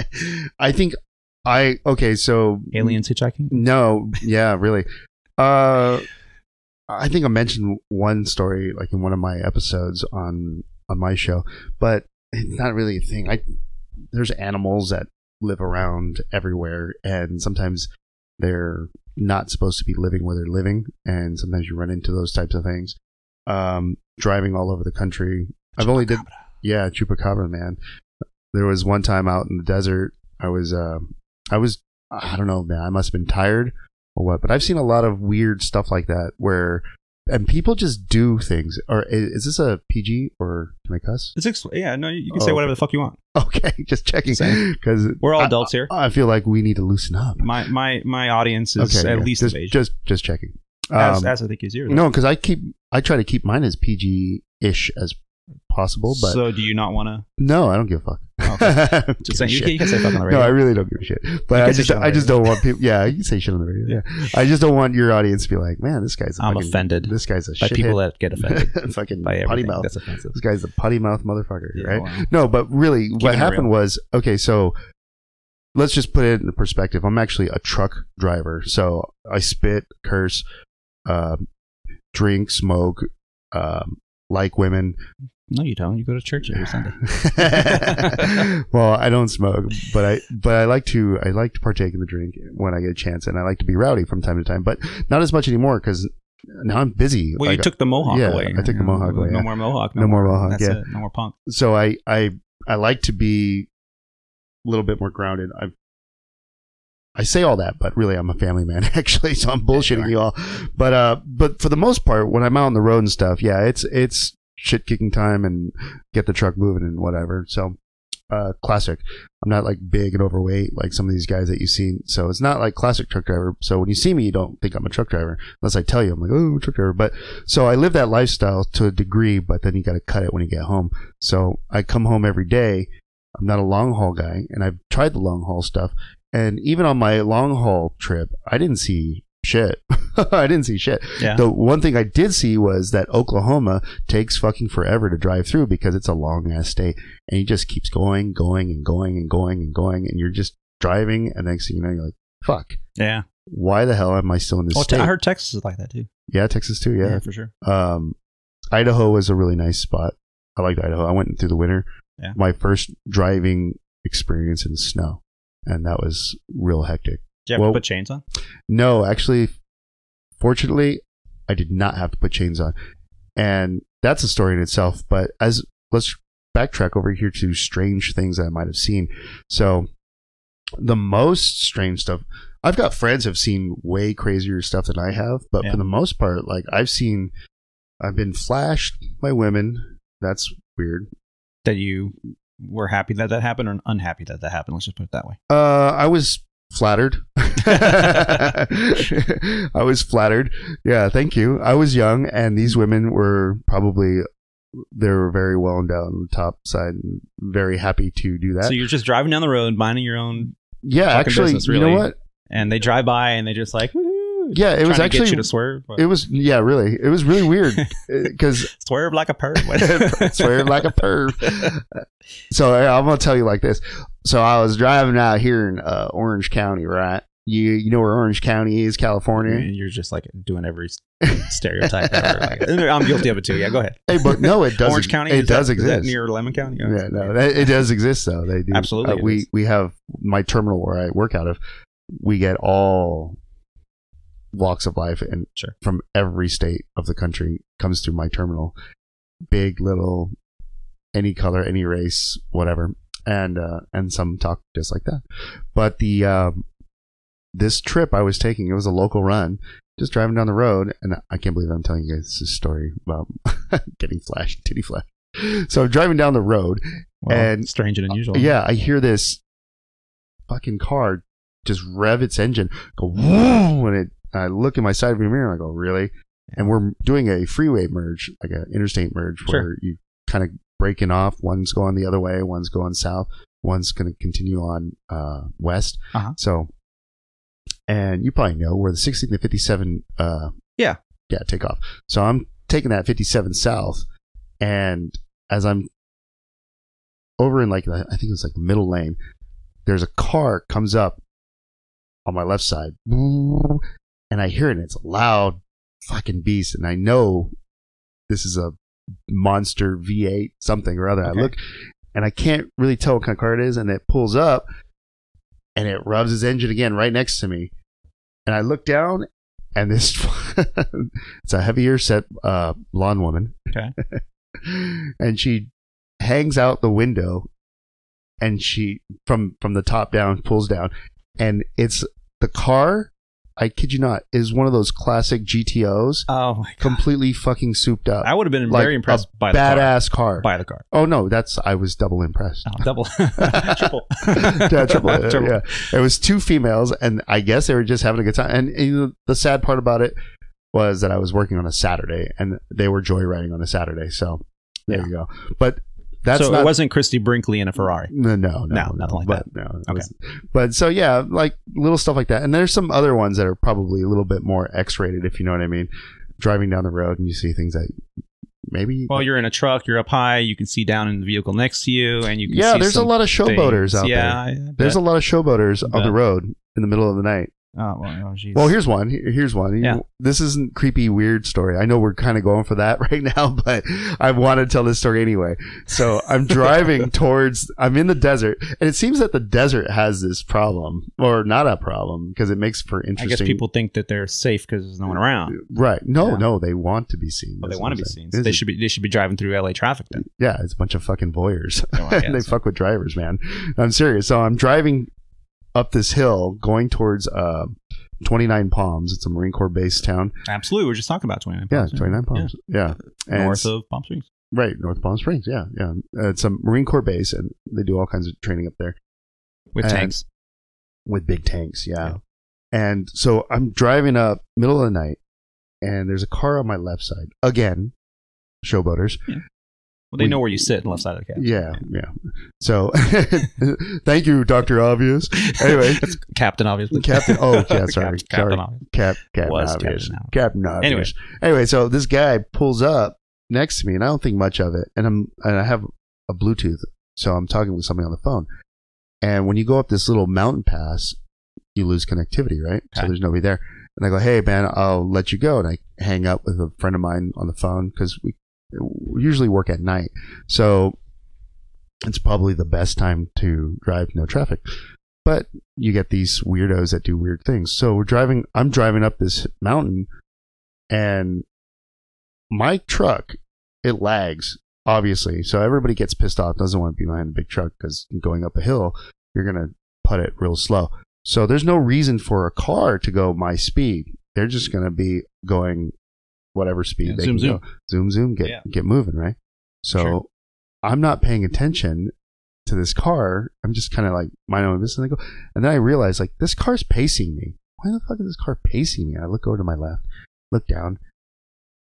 I think I okay. So Aliens hitchhiking? No, yeah, really. Uh, I think I mentioned one story like in one of my episodes on on my show, but it's not really a thing. I there's animals that live around everywhere, and sometimes they're not supposed to be living where they're living, and sometimes you run into those types of things. Um, driving all over the country. I've only did yeah, chupacabra, man. There was one time out in the desert. I was, uh, I was, I don't know, man. I must have been tired or what. But I've seen a lot of weird stuff like that where, and people just do things. Or is, is this a PG or can I cuss? It's ex- yeah, no, you can Oh, say whatever the fuck you want. Okay, just checking because We're all adults here. I feel like we need to loosen up. My my my audience is Okay, at yeah, least just, of age, just just checking. as, Um, as I think is yours. no, because I keep I try to keep mine as PG ish as possible, but so do you not want to? no, I don't give a fuck. Okay. Just saying, you can, you can say fuck on the radio. No, I really don't give a shit. But I just, shit on the I just don't want people. Yeah, you can say shit on the radio. Yeah, I just don't want your audience to be like, man, this guy's. A I'm fucking, offended This guy's a by shithead. people that get offended fucking by everything mouth. that's offensive. This guy's a potty mouth motherfucker, Yeah, right? wow. No, but really, what happened real. was okay. So let's just put it in perspective. I'm actually a truck driver, so I spit, curse, um, drink, smoke, um, like women. No, you don't. You go to church every Sunday. well, I don't smoke, but I but I like to I like to partake in the drink when I get a chance, and I like to be rowdy from time to time, but not as much anymore because now I'm busy. Well, you took the mohawk yeah, away. I took the mohawk away, No yeah. more mohawk. No more mohawk, That's yeah. it. No more punk. so I I I like to be a little bit more grounded. I I say all that, but really I'm a family man actually, so I'm bullshitting you all. But uh but for the most part when I'm out on the road and stuff, yeah, it's it's shit kicking time and get the truck moving and whatever. So uh, classic. I'm not like big and overweight like some of these guys that you see. So it's not like classic truck driver. So when you see me, you don't think I'm a truck driver unless I tell you I'm like, oh, truck driver. But so I live that lifestyle to a degree, but then you got to cut it when you get home. So I come home every day. I'm not a long haul guy, and I've tried the long haul stuff. And even on my long haul trip, I didn't see shit. I didn't see shit. Yeah. The one thing I did see was that Oklahoma takes fucking forever to drive through because it's a long ass state, and he just keeps going, going, and going, and going, and going, and you're just driving, and next thing you know, you're like, "Fuck, Yeah. why the hell am I still in this Well, state?" I heard Texas is like that too. yeah, Texas too. Yeah. for sure. Um, Idaho was a really nice spot. I liked Idaho. I went through the winter. Yeah. My first driving experience in snow, and that was real hectic. Did you have Well- to put chains on? No, actually, fortunately, I did not have to put chains on, and that's a story in itself. But as let's backtrack over here to strange things that I might have seen. So, the most strange stuff. I've got friends have seen way crazier stuff than I have, but Yeah. for the most part, like I've seen, I've been flashed by women. That's weird. That you were happy that that happened or unhappy that that happened? Let's just put it that way. Uh, I was flattered. I was flattered. Yeah, thank you. I was young, and these women were probably they were very well endowed on the top side, and very happy to do that. So you're just driving down the road, minding your own, yeah, actually, business, you know what? and they drive by and they just like, Yeah, it was trying to get actually you to swerve. but it was yeah, really, it was really weird uh, because swerve like a perv. swear like a perv. So I'm gonna tell you like this. So I was driving out here in uh, Orange County, right? You you know where Orange County is, California. And You're just like doing every stereotype ever. Like, I'm guilty of it too. Yeah, go ahead. Hey, but no, it does. Orange County. It does that, is exist. near Lemon County? yeah, no, that, it does exist though. They do Absolutely Uh, we is. we have my terminal where I work out of. We get all walks of life and Sure. from every state of the country comes through my terminal. Big, little, any color, any race, whatever, and uh, and some talk just like that. But the um, this trip I was taking, it was a local run. Just driving down the road, and I can't believe I'm telling you guys this story about getting flashed, titty flash. So I'm driving down the road, Well, And- strange and unusual. yeah, I hear this fucking car just rev its engine, go whoom, when it. I look in my side view mirror, and I go, really? And we're doing a freeway merge, like an interstate merge, Sure. where you kind of breaking off. One's going the other way, one's going south, one's going to continue on uh, west. Uh-huh. So, and you probably know where the 16 to 57, uh, Yeah. yeah, take off. So I'm taking that 57 south, and as I'm over in like I think it was like the middle lane, there's a car comes up on my left side, and I hear it. And it's a loud fucking beast, and I know this is a monster V8 something or other. Okay. I look, and I can't really tell what kind of car it is, and it pulls up, and it rubs its engine again right next to me, and I look down, and this it's a heavier set uh, blonde woman, Okay. and she hangs out the window and she from from the top down pulls down and it's the car i kid you not is one of those classic gtos Oh my god. completely fucking souped up I would have been Like very impressed by the badass car, car. By the car. oh no that's i was double impressed Oh, double, triple, yeah, triple, uh, Triple. yeah. It was two females, and I guess they were just having a good time. And, you know, the sad part about it was that I was working on a Saturday, and they were joyriding on a Saturday. So there Yeah. you go. But that's so not it wasn't Christie Brinkley in a Ferrari. No, no, no, No, nothing like but, No, Okay. was- but so yeah, like little stuff like that. And there's some other ones that are probably a little bit more X-rated, if you know what I mean. Driving down the road and you see things that maybe. Well, you're in a truck. You're up high. You can see down in the vehicle next to you, and you can yeah, there's a lot of showboaters things. out yeah, there. There's a lot of showboaters on the road in the middle of the night. Oh, well, oh, geez. Well, here's one. Here's one. Yeah. This isn't creepy, weird story. I know we're kind of going for that right now, but I want to tell this story anyway. So I'm driving towards, I'm in the desert, and it seems that the desert has this problem, or not a problem, because it makes for interesting. I guess people think that they're safe because there's no one around. Uh, right. No, Yeah. no, they want to be seen. Well, they want to be seen. So they should be. They should be driving through LA traffic then. Yeah, it's a bunch of fucking voyeurs. Oh, they fuck with drivers, man. I'm serious. So I'm driving up this hill, going towards uh, 29 Palms. It's a Marine Corps base town. Absolutely. We are just talking about 29 Palms. Yeah, 29 Palms. Yeah. And North of Palm Springs. right north palm springs yeah yeah it's a marine corps base and they do all kinds of training up there with And- tanks. with big tanks yeah. and so i'm driving up middle of the night and there's a car on my left side again showboaters Well, they we- know where you sit on the left side of the cab. yeah yeah so thank you dr obvious anyway That's Captain, Obvious. Captain- oh, yeah, sorry, Cap- Captain, sorry. obviously. Cap, Captain Was Obvious. Captain Obvious. Captain Obvious. Anyway. so this guy pulls up next to me, and I don't think much of it. And I'm and I have a Bluetooth, so I'm talking with somebody on the phone. And when you go up this little mountain pass, you lose connectivity, right? So there's nobody there. And I go, "Hey, man, I'll let you go." And I hang up with a friend of mine on the phone because we usually work at night, so it's probably the best time to drive no traffic. But you get these weirdos that do weird things. So we're driving. I'm driving up this mountain, and my truck it lags obviously. So everybody gets pissed off. Doesn't want to be behind the big truck because going up a hill, you're gonna put it real slow. So there's no reason for a car to go my speed. They're just gonna be going whatever speed Yeah, they zoom, can go. Zoom, zoom, get Yeah. get moving, right? So Sure. I'm not paying attention to this car. I'm just kind of like minding my own business. And I go, and then I realize like this car's pacing me. Why the fuck is this car pacing me? I look over to my left, look down,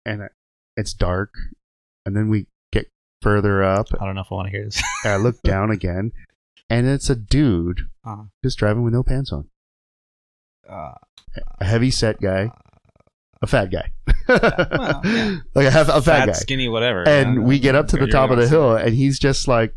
and it's dark. And then we get further up. I don't know if I want to hear this. And I look down again, and it's a dude Uh, just driving with no pants on. uh, A heavy set guy, a fat guy, Well, yeah. like a, a fat, fat, guy. skinny, whatever. and Yeah, we get up to the top of the hill, and he's just like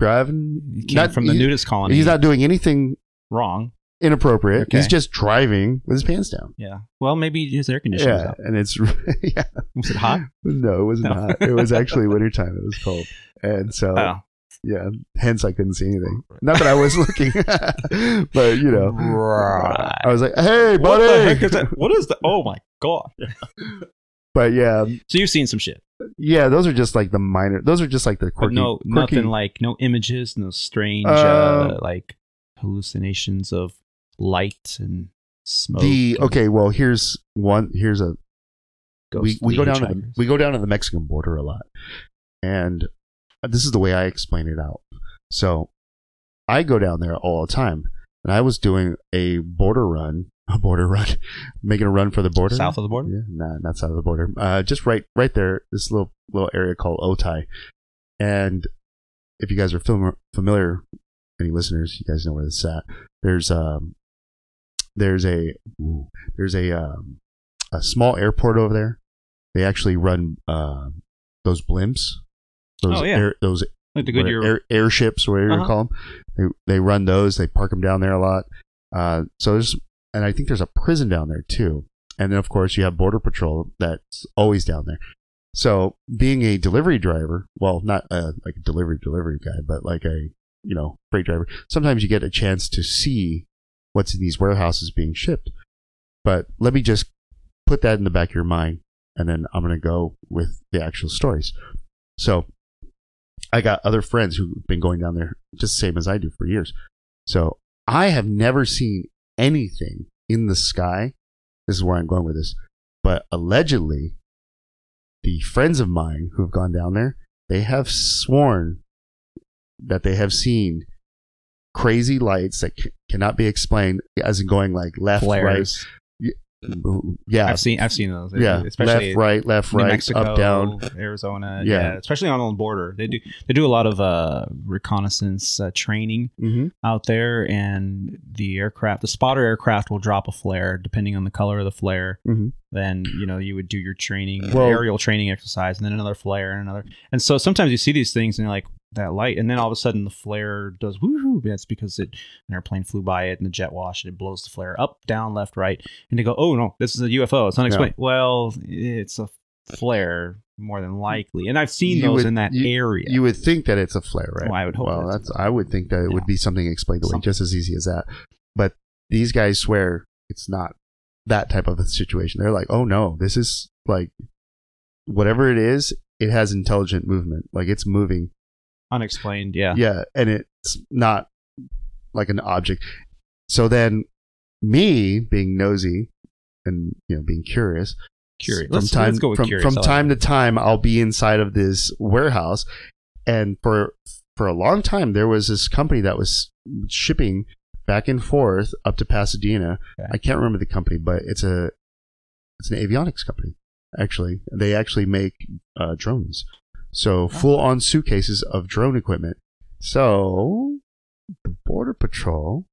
driving. Not- from the he- nudist colony. He's not doing anything wrong. inappropriate. Okay. He's just driving with his pants down. Yeah. Well, maybe his air conditioning was Yeah, and it's yeah. Was it hot? No, it wasn't No. hot. It was actually wintertime. It was cold, and so Oh. Yeah. Hence, I couldn't see anything. Not that I was looking, but you know, Right. I was like, "Hey, What buddy!" the heck is that? What is that? Oh my god! But yeah, So you've seen some shit, yeah, those are just like the minor. Those are just like the but quirky. no, quirky- nothing like no images, no strange, uh, Uh, like hallucinations of light and smoke. the and okay. Well, here's one. Here's a we, we go down to the we go down to the Mexican border a lot, and this is the way I explain it out. So I go down there all the time, and I was doing a border run, a border run, making a run for the border south of the border. Yeah, nah, not south of the border. Uh, just right, right there. This little little area called Otay, and if you guys are fam- familiar, any listeners, you guys know where this is at. There's um, there's a ooh, there's a um, a small airport over there. They actually run um those blimps. Those Oh, yeah. air, those Like the Goodyear. air, airships, whatever you Uh-huh. call them. They, they run those. They park them down there a lot. Uh, so there's, and I think there's a prison down there too. And then of course you have border patrol that's always down there. So being a delivery driver, well, not a, like a delivery delivery guy, but like a you know freight driver. Sometimes you get a chance to see what's in these warehouses being shipped. But let me just put that in the back of your mind, and then I'm gonna go with the actual stories. So I got other friends who've been going down there just the same as I do for years. So I have never seen anything in the sky. This is where I'm going with this. But allegedly, the friends of mine who have gone down there, they have sworn that they have seen crazy lights that c- cannot be explained, as in going like left, flares. right. Yeah, I've seen. I've seen those. yeah, especially left, right, left, New right, Mexico, up, down. Arizona. Yeah. Yeah. especially on the border. They do. They do a lot of uh, reconnaissance uh, training Mm-hmm. out there, and the aircraft, the spotter aircraft, will drop a flare depending on the color of the flare. Mhm. Then you know you would do your training, Well- aerial training exercise, and then another flare and another. And so sometimes you see these things and you're like that light, and then all of a sudden the flare does woohoo. That's because it an airplane flew by it and the jet wash and it blows the flare up, down, left, right, and they go, oh no, this is a UFO. It's unexplained. Well, it's a flare more than likely, and I've seen You those would- in that you- area. You would think that it's a flare, right? Well, I would hope Well, that's. I would think that it would be something explained away just as easy as that. But these guys swear it's not that type of a situation. They're like, oh no, this is like whatever it is. It has intelligent movement, like it's moving. Unexplained. Yeah. Yeah, and it's not like an object. So then, me being nosy and you know being curious, Curious. From Let's, time let's go with from, curious. from time to time, I'll be inside of this warehouse, and for for a long time, there was this company that was shipping back and forth up to Pasadena. Okay. I can't remember the company, but it's a it's an avionics company. Actually, they actually make uh, drones, so full on suitcases of drone equipment. So the border patrol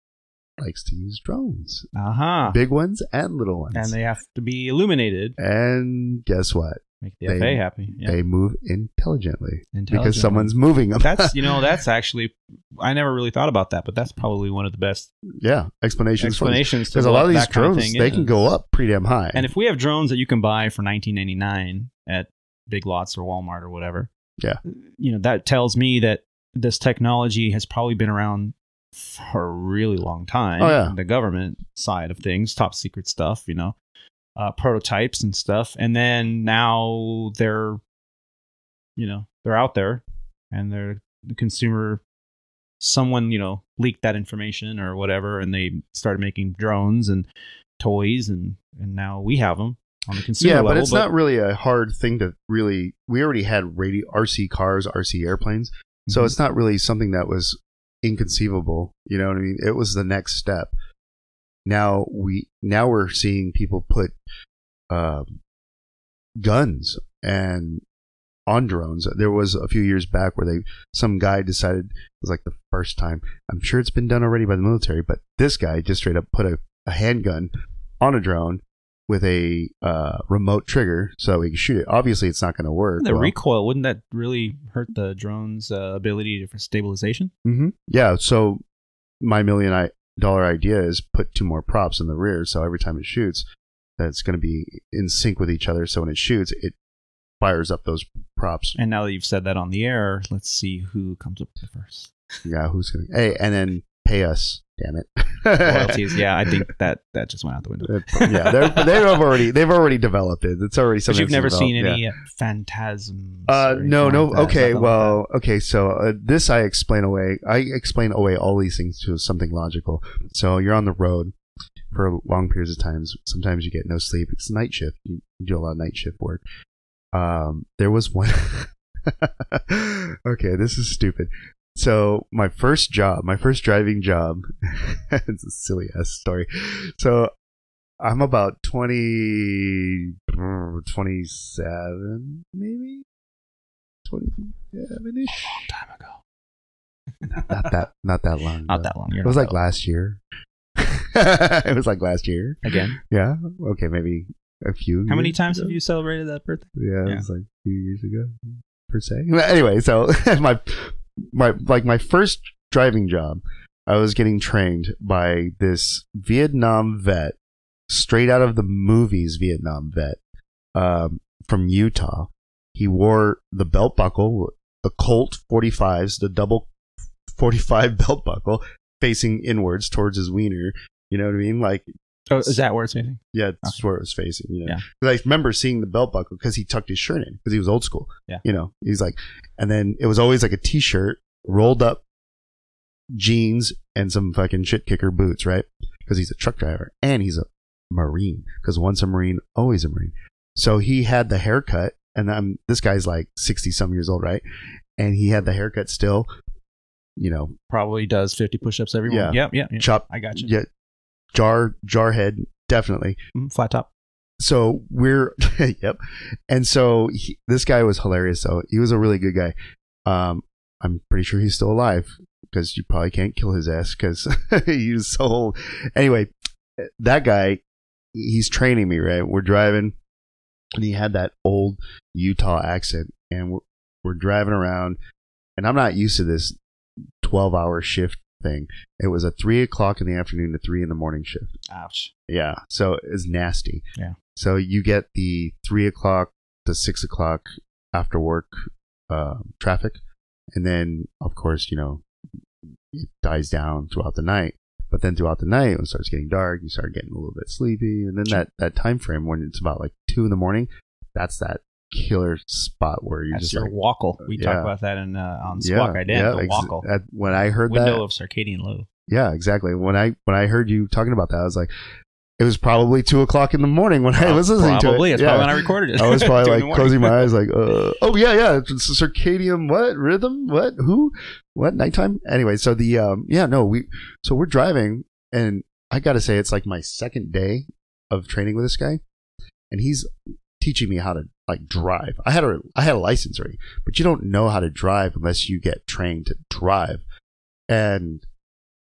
likes to use drones, Uh huh. big ones and little ones. And they have to be illuminated. And guess what? Make the They- FA happy. Yeah. They move intelligently because someone's moving them. That's you know that's actually I never really thought about that, but that's probably one of the best yeah, explanations. explanations. Because a lot of these that kind drones, thing they can go up pretty damn high. And if we have drones that you can buy for 19.99 at Big Lots or Walmart or whatever, Yeah. you know that tells me that this technology has probably been around for a really long time. Oh, yeah. the government side of things, top secret stuff, you know, uh, prototypes and stuff, and then now they're, you know, they're out there, and they're the consumer. Someone you know leaked that information or whatever, and they started making drones and toys, and and now we have them on the consumer yeah, level. but it's not really a hard thing to really. We already had radio RC cars, RC airplanes, so Mhm. it's not really something that was inconceivable. You know what I mean? It was the next step. Now we now we're seeing people put um, guns and on drones. There was a few years back where they some guy decided it was like the first time. I'm sure it's been done already by the military, but this guy just straight up put a, a handgun on a drone with a uh, remote trigger so we can shoot it. Obviously, it's not going to work. the well. recoil wouldn't that really hurt the drone's uh, ability for stabilization? Mm-hmm. Yeah. So my million dollar idea is put two more props in the rear, so every time it shoots, that's going to be in sync with each other. So when it shoots, it fires up those props. And now that you've said that on the air, let's see who comes up first Yeah, who's going to? Hey, and then pay us. Damn it. royalties. yeah, I think that that just went out the window. yeah, they've already they've already developed it. It's already But something. you've never seen developed, yeah. any phantasms. Uh, no, no. like okay, Nothing like well, okay. So uh, this I explain away. I explain away all these things to something logical. So you're on the road for long periods of times. Sometimes you get no sleep. It's night shift. You, you do a lot of night shift work. Um, there was one. okay, this is stupid. So my first job, my first driving job, it's a silly ass story. So I'm about 20, 27, maybe 27 ish. Long time ago. Not that, not that long. Not that long. It was like last year. it was like last year. again. Yeah. Okay, maybe a few. How many times ago. have you celebrated that birthday? Yeah, Yeah. it was like a few years ago, per se. But anyway, so my my like my first driving job, I was getting trained by this Vietnam vet, straight out of the movies. Vietnam vet um, from Utah. He wore the belt buckle, the Colt 45s, the double 45 belt buckle, facing inwards towards his wiener. You know what I mean? Like Oh, is that where it's facing? yeah, that's where it was facing. You know, Yeah. I remember seeing the belt buckle because he tucked his shirt in because he was old school. Yeah. you know, he's like, and then it was always like a t-shirt, rolled up jeans, and some fucking shit kicker boots, right? Because he's a truck driver and he's a marine. Because once a marine, always a marine. So he had the haircut, and I'm this guy's like sixty some years old, right? And he had the haircut still, you know, Probably does 50 push-ups every Yeah. morning. Yep, yep, yep. chop, I got you. yeah, jar, jar head, definitely. Mm, flat top. so we're yep. And so he, this guy was hilarious though. He was a really good guy. Um i'm pretty sure he's still alive because you probably can't kill his ass because he was so old. Anyway that guy he's training me right? We're driving and he had that old utah accent and we're, we're driving around and i'm not used to this 12 hour shift thing it was a 3 o'clock in the afternoon to 3 in the morning shift Ouch. yeah, so it's nasty. Yeah. So you get the three o'clock to six o'clock after work uh, traffic, and then of course you know it dies down throughout the night. But then throughout the night, when it starts getting dark, you start getting a little bit sleepy, and then that that time frame when it's about like two in the morning, that's that killer spot where you're That's just your like, WOCL. We yeah. talk about that in uh, on Squawk Ident, the ex- WOCL. at- when I heard Window that, of circadian low. yeah, exactly. When I when I heard you talking about that, I was like, it was probably two o'clock in the morning when I was listening probably. to it. It's Yeah. probably when I recorded it. I was probably like closing my eyes, like, uh, oh yeah, yeah, it's circadian what rhythm, what who, what nighttime. Anyway, so the um, yeah, no, we so we're driving, and I got to say, it's like my second day of training with this guy, and he's teaching me how to like drive. I had a I had a license already, but you don't know how to drive unless you get trained to drive. And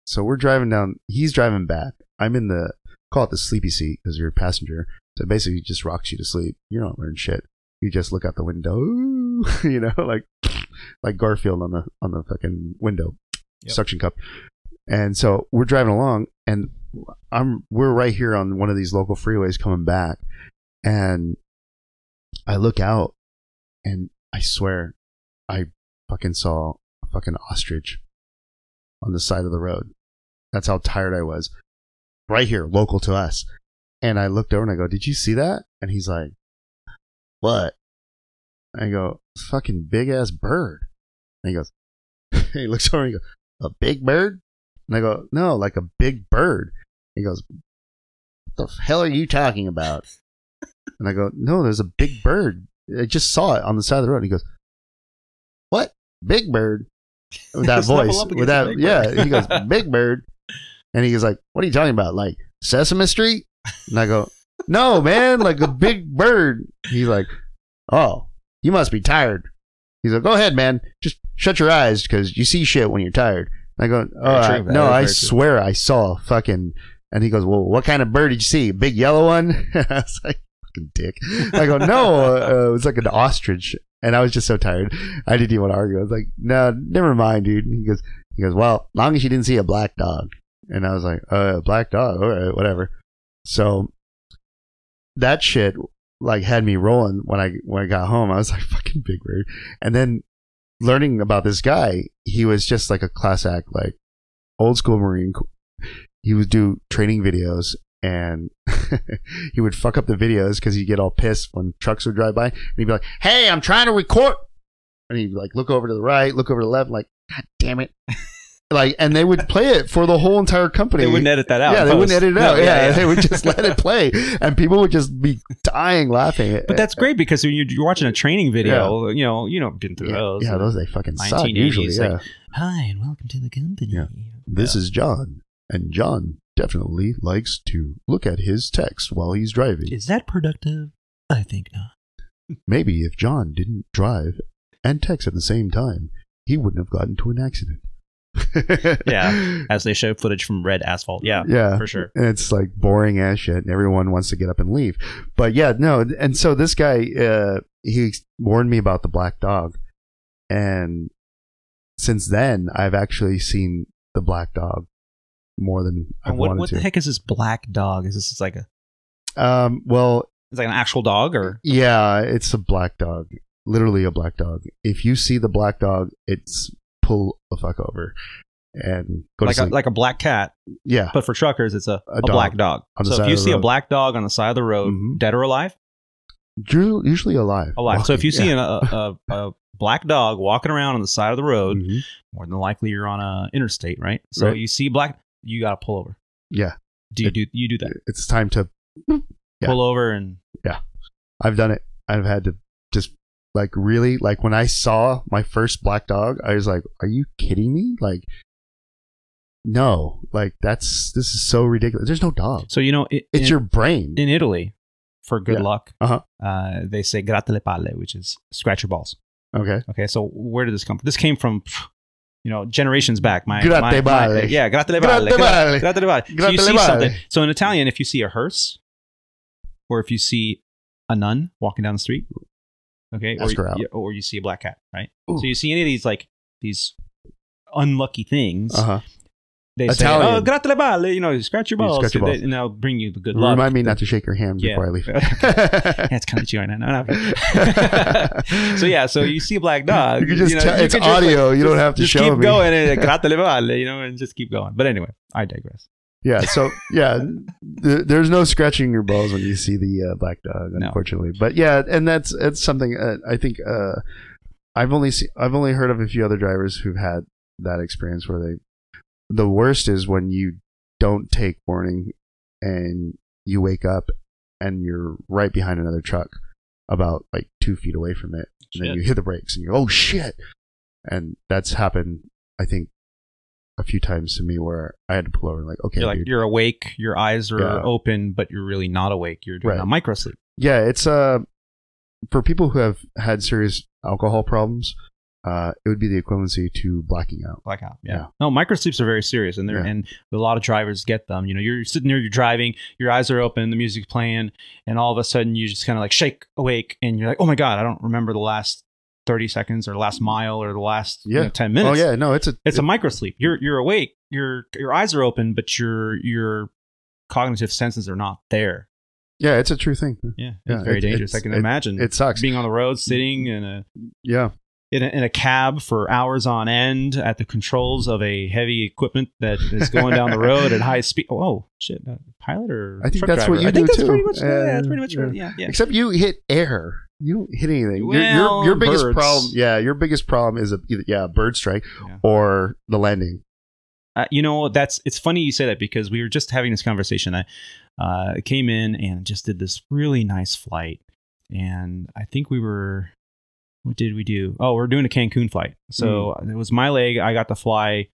so we're driving down. He's driving back. I'm in the call it the sleepy seat because you're a passenger. So basically, just rocks you to sleep. You don't learn shit. You just look out the window, you know, like like Garfield on the on the fucking window, Yep. suction cup. And so we're driving along, and I'm we're right here on one of these local freeways coming back, and I look out, and I swear, I fucking saw a fucking ostrich on the side of the road. That's how tired I was. Right here, local to us. And I looked over and I go, Did you see that? And he's like, What? And I go, Fucking big ass bird. And he goes, He looks over and he goes, A big bird? And I go, No, like a big bird. He goes, What the hell are you talking about? And I go, No, there's a big bird. I just saw it on the side of the road. And he goes, What? Big bird? With that voice. With that, yeah. He goes, Big bird. And he's like, "What are you talking about? Like Sesame Street?" And I go, "No, man, like a big bird." He's like, "Oh, you must be tired." He's like, "Go ahead, man. Just shut your eyes because you see shit when you're tired." And I go, "Oh, I- no, I swear I saw a fucking." And he goes, "Well, what kind of bird did you see? A big yellow one?" I was like, "Fucking dick." I go, "No, uh, it was like an ostrich." And I was just so tired, I didn't even want to argue. I was like, "No, never mind, dude." And he goes, "He goes, well, long as you didn't see a black dog." And I was like, uh, black dog, all right, whatever. So that shit like had me rolling when I when I got home. I was like, fucking big bird. And then learning about this guy, he was just like a class act, like old school Marine. He would do training videos and he would fuck up the videos because he'd get all pissed when trucks would drive by. And he'd be like, hey, I'm trying to record. And he'd like look over to the right, look over to the left, like, God damn it. Like, and they would play it for the whole entire company. They wouldn't edit that out. Yeah, they wouldn't edit it No, out. yeah, they would just let it play, and people would just be dying laughing. But that's great because when you're, you're watching a training video, you know, you know, been through yeah, those. yeah, those they fucking suck 1980s, usually. like- Yeah, Hi and welcome to the company. Yeah. this is John, and John definitely likes to look at his text while he's driving. Is that productive? I think not. Maybe if John didn't drive and text at the same time, he wouldn't have gotten into an accident. Yeah. As they show footage from red asphalt. Yeah, yeah, for sure. and it's like boring ass shit and everyone wants to get up and leave but yeah no and so this guy uh he warned me about the black dog and since then i've actually seen the black dog more than i've what wanted what to the heck is this black dog? Is this like a um well it's like an actual dog or yeah it's a black dog literally a black dog if you see the black dog it's pull the fuck over and go like to a, sleep like a black cat? yeah But for truckers, it's a, A a, dog black dog. So if you see a black dog on the side of the road, Mhm. dead or alive, Usu- usually alive alive. So if you see Yeah. a, a, a black dog walking around on the side of the road, Mhm. more than likely you're on a interstate, right? So Right. you see black, you got to pull over. yeah Do you It- do you do that? it's time to Yeah. Pull over and yeah. I've done it. I've had to just like really like when I saw my first black dog, I was like, "Are you kidding me?" Like, no, like that's this is so ridiculous. There's no dog. so you know it, It's in, your brain. in Italy for good Yeah. luck. Uh-huh. uh, they say gratte le palle, which is scratch your balls. Okay. Okay, so where did this come from? This came from, you know, generations back. My, Gratte my, my- yeah, gratte le Gratte balle. Gratte le balle. So you see something. So in Italian, if you see a hearse, or if you see a nun walking down the street, okay, or, you- or you see a black cat, right? Ooh. So you see any of these like these unlucky things, Uh huh. They Italian. say, "Oh, gratte le balle," you know, scratch your You balls, scratch your balls. and they'll bring you the good luck. Remind me not to shake your hand before I leave. It's kind of chewy. No, no, no. so yeah, so you see a black dog. You can just know, tell- you it's audio, you don't have to just show keep me. going and gratte le balle, you know, and just keep going. But anyway, I digress. yeah. So yeah, th- there's no scratching your balls when you see the uh, black dog, No. unfortunately. But yeah, and that's it's something uh, I think uh, I've only see, I've only heard of a few other drivers who've had that experience where they. The worst is when you don't take warning and you wake up and you're right behind another truck, about like two feet away from it, and then you hit the brakes and you're oh shit, and that's happened. I think a few times to me where I had to pull over and like okay, You're like you're awake, your eyes are Yeah. open, but you're really not awake. You're doing Right. a micro sleep. yeah, it's uh for people who have had serious alcohol problems, uh, it would be the equivalency to blacking out. Blackout. Yeah. Yeah. No, microsleeps are very serious, and they're Yeah. and a lot of drivers get them. You know, you're sitting there, you're driving, your eyes are open, the music's playing, and all of a sudden you just kind of like shake awake, and you're like, oh my god, I don't remember the last thirty seconds or last mile or the last you know, ten minutes. Oh yeah, no, it's a it's a micro sleep. You're you're awake, your your eyes are open, but your your cognitive senses are not there. yeah, it's a true thing. Yeah, Yeah, it's very it- dangerous. I can it- imagine It sucks. being on the road, sitting in a Yeah, in a, in a cab for hours on end at the controls of a heavy equipment that is going down the road at high speed. Oh shit! Uh, pilot or I think that's driver? what you I think that's too. pretty much. yeah, Uh, that's pretty much. yeah. right. Yeah, yeah. except you hit air. You don't hit anything. your, Well, your, your biggest birds. problem, yeah, your biggest problem is a either, yeah, a bird strike Yeah. or the landing. Uh, you know, that's it's funny you say that because we were just having this conversation. I uh, came in and just did this really nice flight, and I think we were. What did we do? Oh, we're doing a Cancun flight. So Hmm. it was my leg. I got to fly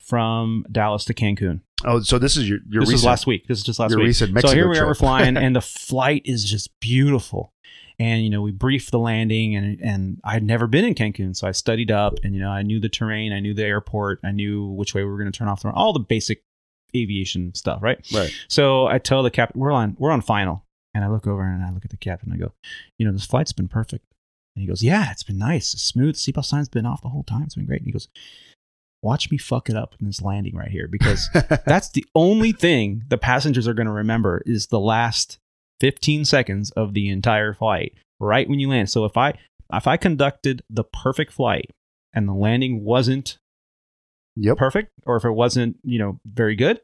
from Dallas to Cancun. Oh, so this is your your this recent, was last week. This is just last your week. recent Mexico so here we are, we're flying, and the flight is just beautiful. And you know, we briefed the landing, and and I'd never been in Cancun, so I studied up, and you know, I knew the terrain, I knew the airport, I knew which way we were going to turn off the all the basic aviation stuff, right? right. So I tell the captain, we're on we're on final, and I look over and I look at the captain, and I go, you know, this flight's been perfect, and he goes, yeah, it's been nice, it's smooth, seatbelt sign's been off the whole time, it's been great. And he goes, watch me fuck it up in this landing right here because that's the only thing the passengers are going to remember is the last 15 seconds of the entire flight right when you land so if i if i conducted the perfect flight and the landing wasn't yep. perfect or if it wasn't you know very good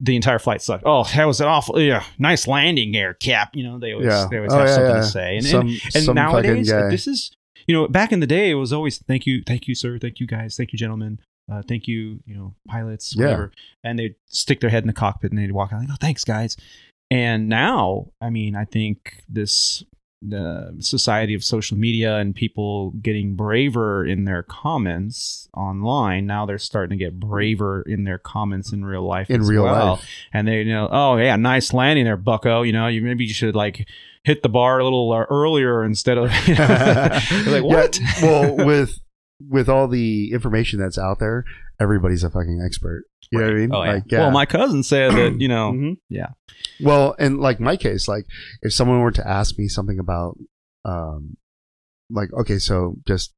the entire flight sucked. Oh that was an awful yeah nice landing there cap. You know they always Yeah. they always Oh, have yeah, something yeah. to say. And, Some- and, and some nowadays guy. this is you know back in the day it was always thank you thank you sir. Thank you guys. Thank you gentlemen. Uh, thank you you know pilots whatever. And they'd stick their head in the cockpit and they'd walk out like oh thanks guys. And now i mean i think this the society of social media and people getting braver in their comments online now they're starting to get braver in their comments in real life in as real well. life. and they you know oh yeah nice landing there bucko. You know you maybe you should like hit the bar a little uh, earlier instead of you know, like what? Yeah, well, with with all the information that's out there, everybody's a fucking expert. You know what I mean? oh yeah. Like, yeah. well my cousin said that you know Mhm. yeah. Well, and like my case, like if someone were to ask me something about, um, like okay, so just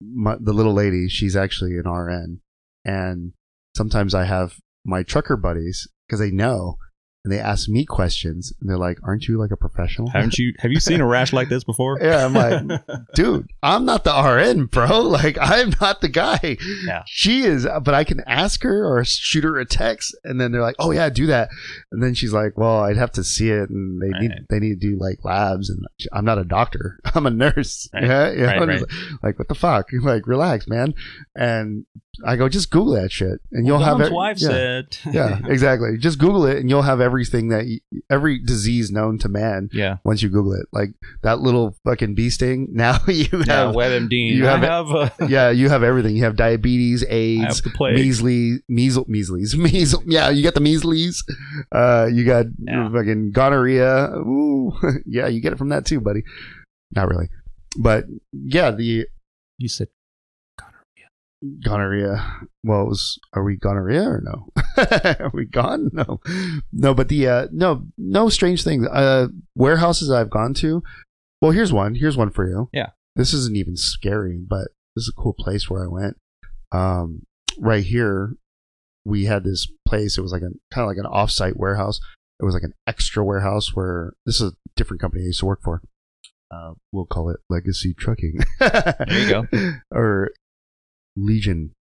my, the little lady, she's actually an RN, and sometimes I have my trucker buddies because they know, and they ask me questions, and they're like, "Aren't you like a professional?" haven't you have you seen a rash like this before Yeah, I'm like, dude, I'm not the RN, bro. Like, I'm not the guy. Yeah. She is, but I can ask her or shoot her a text, and then they're like, "Oh yeah, do that." And then she's like, "Well, I'd have to see it, and they need they need to do like labs, and I'm not a doctor. I'm a nurse. Right. Yeah, you Right, right. Like, what the fuck? Like, relax, man. And I go, just Google that shit, and you'll have Dom's it. wife yeah. said yeah, exactly. Just Google it, and you'll have everything that you, every disease known to man yeah once you Google it. Like that little fucking bee sting. Now you yeah have, WebMD you have- have uh, yeah, you have everything. You have diabetes, AIDS, have measles, measles, measles, measles. Yeah, you got the measles. Uh, you got Yeah. fucking gonorrhea. Ooh, yeah, you get it from that too, buddy. Not really, but yeah, the you said gonorrhea. Well, it was are we gonorrhea or no? are we gone? No, no. But the uh, no, no strange things. Uh, warehouses I've gone to. Well, here's one. Here's one for you. Yeah. This isn't even scary, but this is a cool place where I went. Um, right here, we had this place. It was like a kind of like an off-site warehouse. It was like an extra warehouse where this is a different company I used to work for. Uh, we'll call it Legacy Trucking. there you go. or Legion.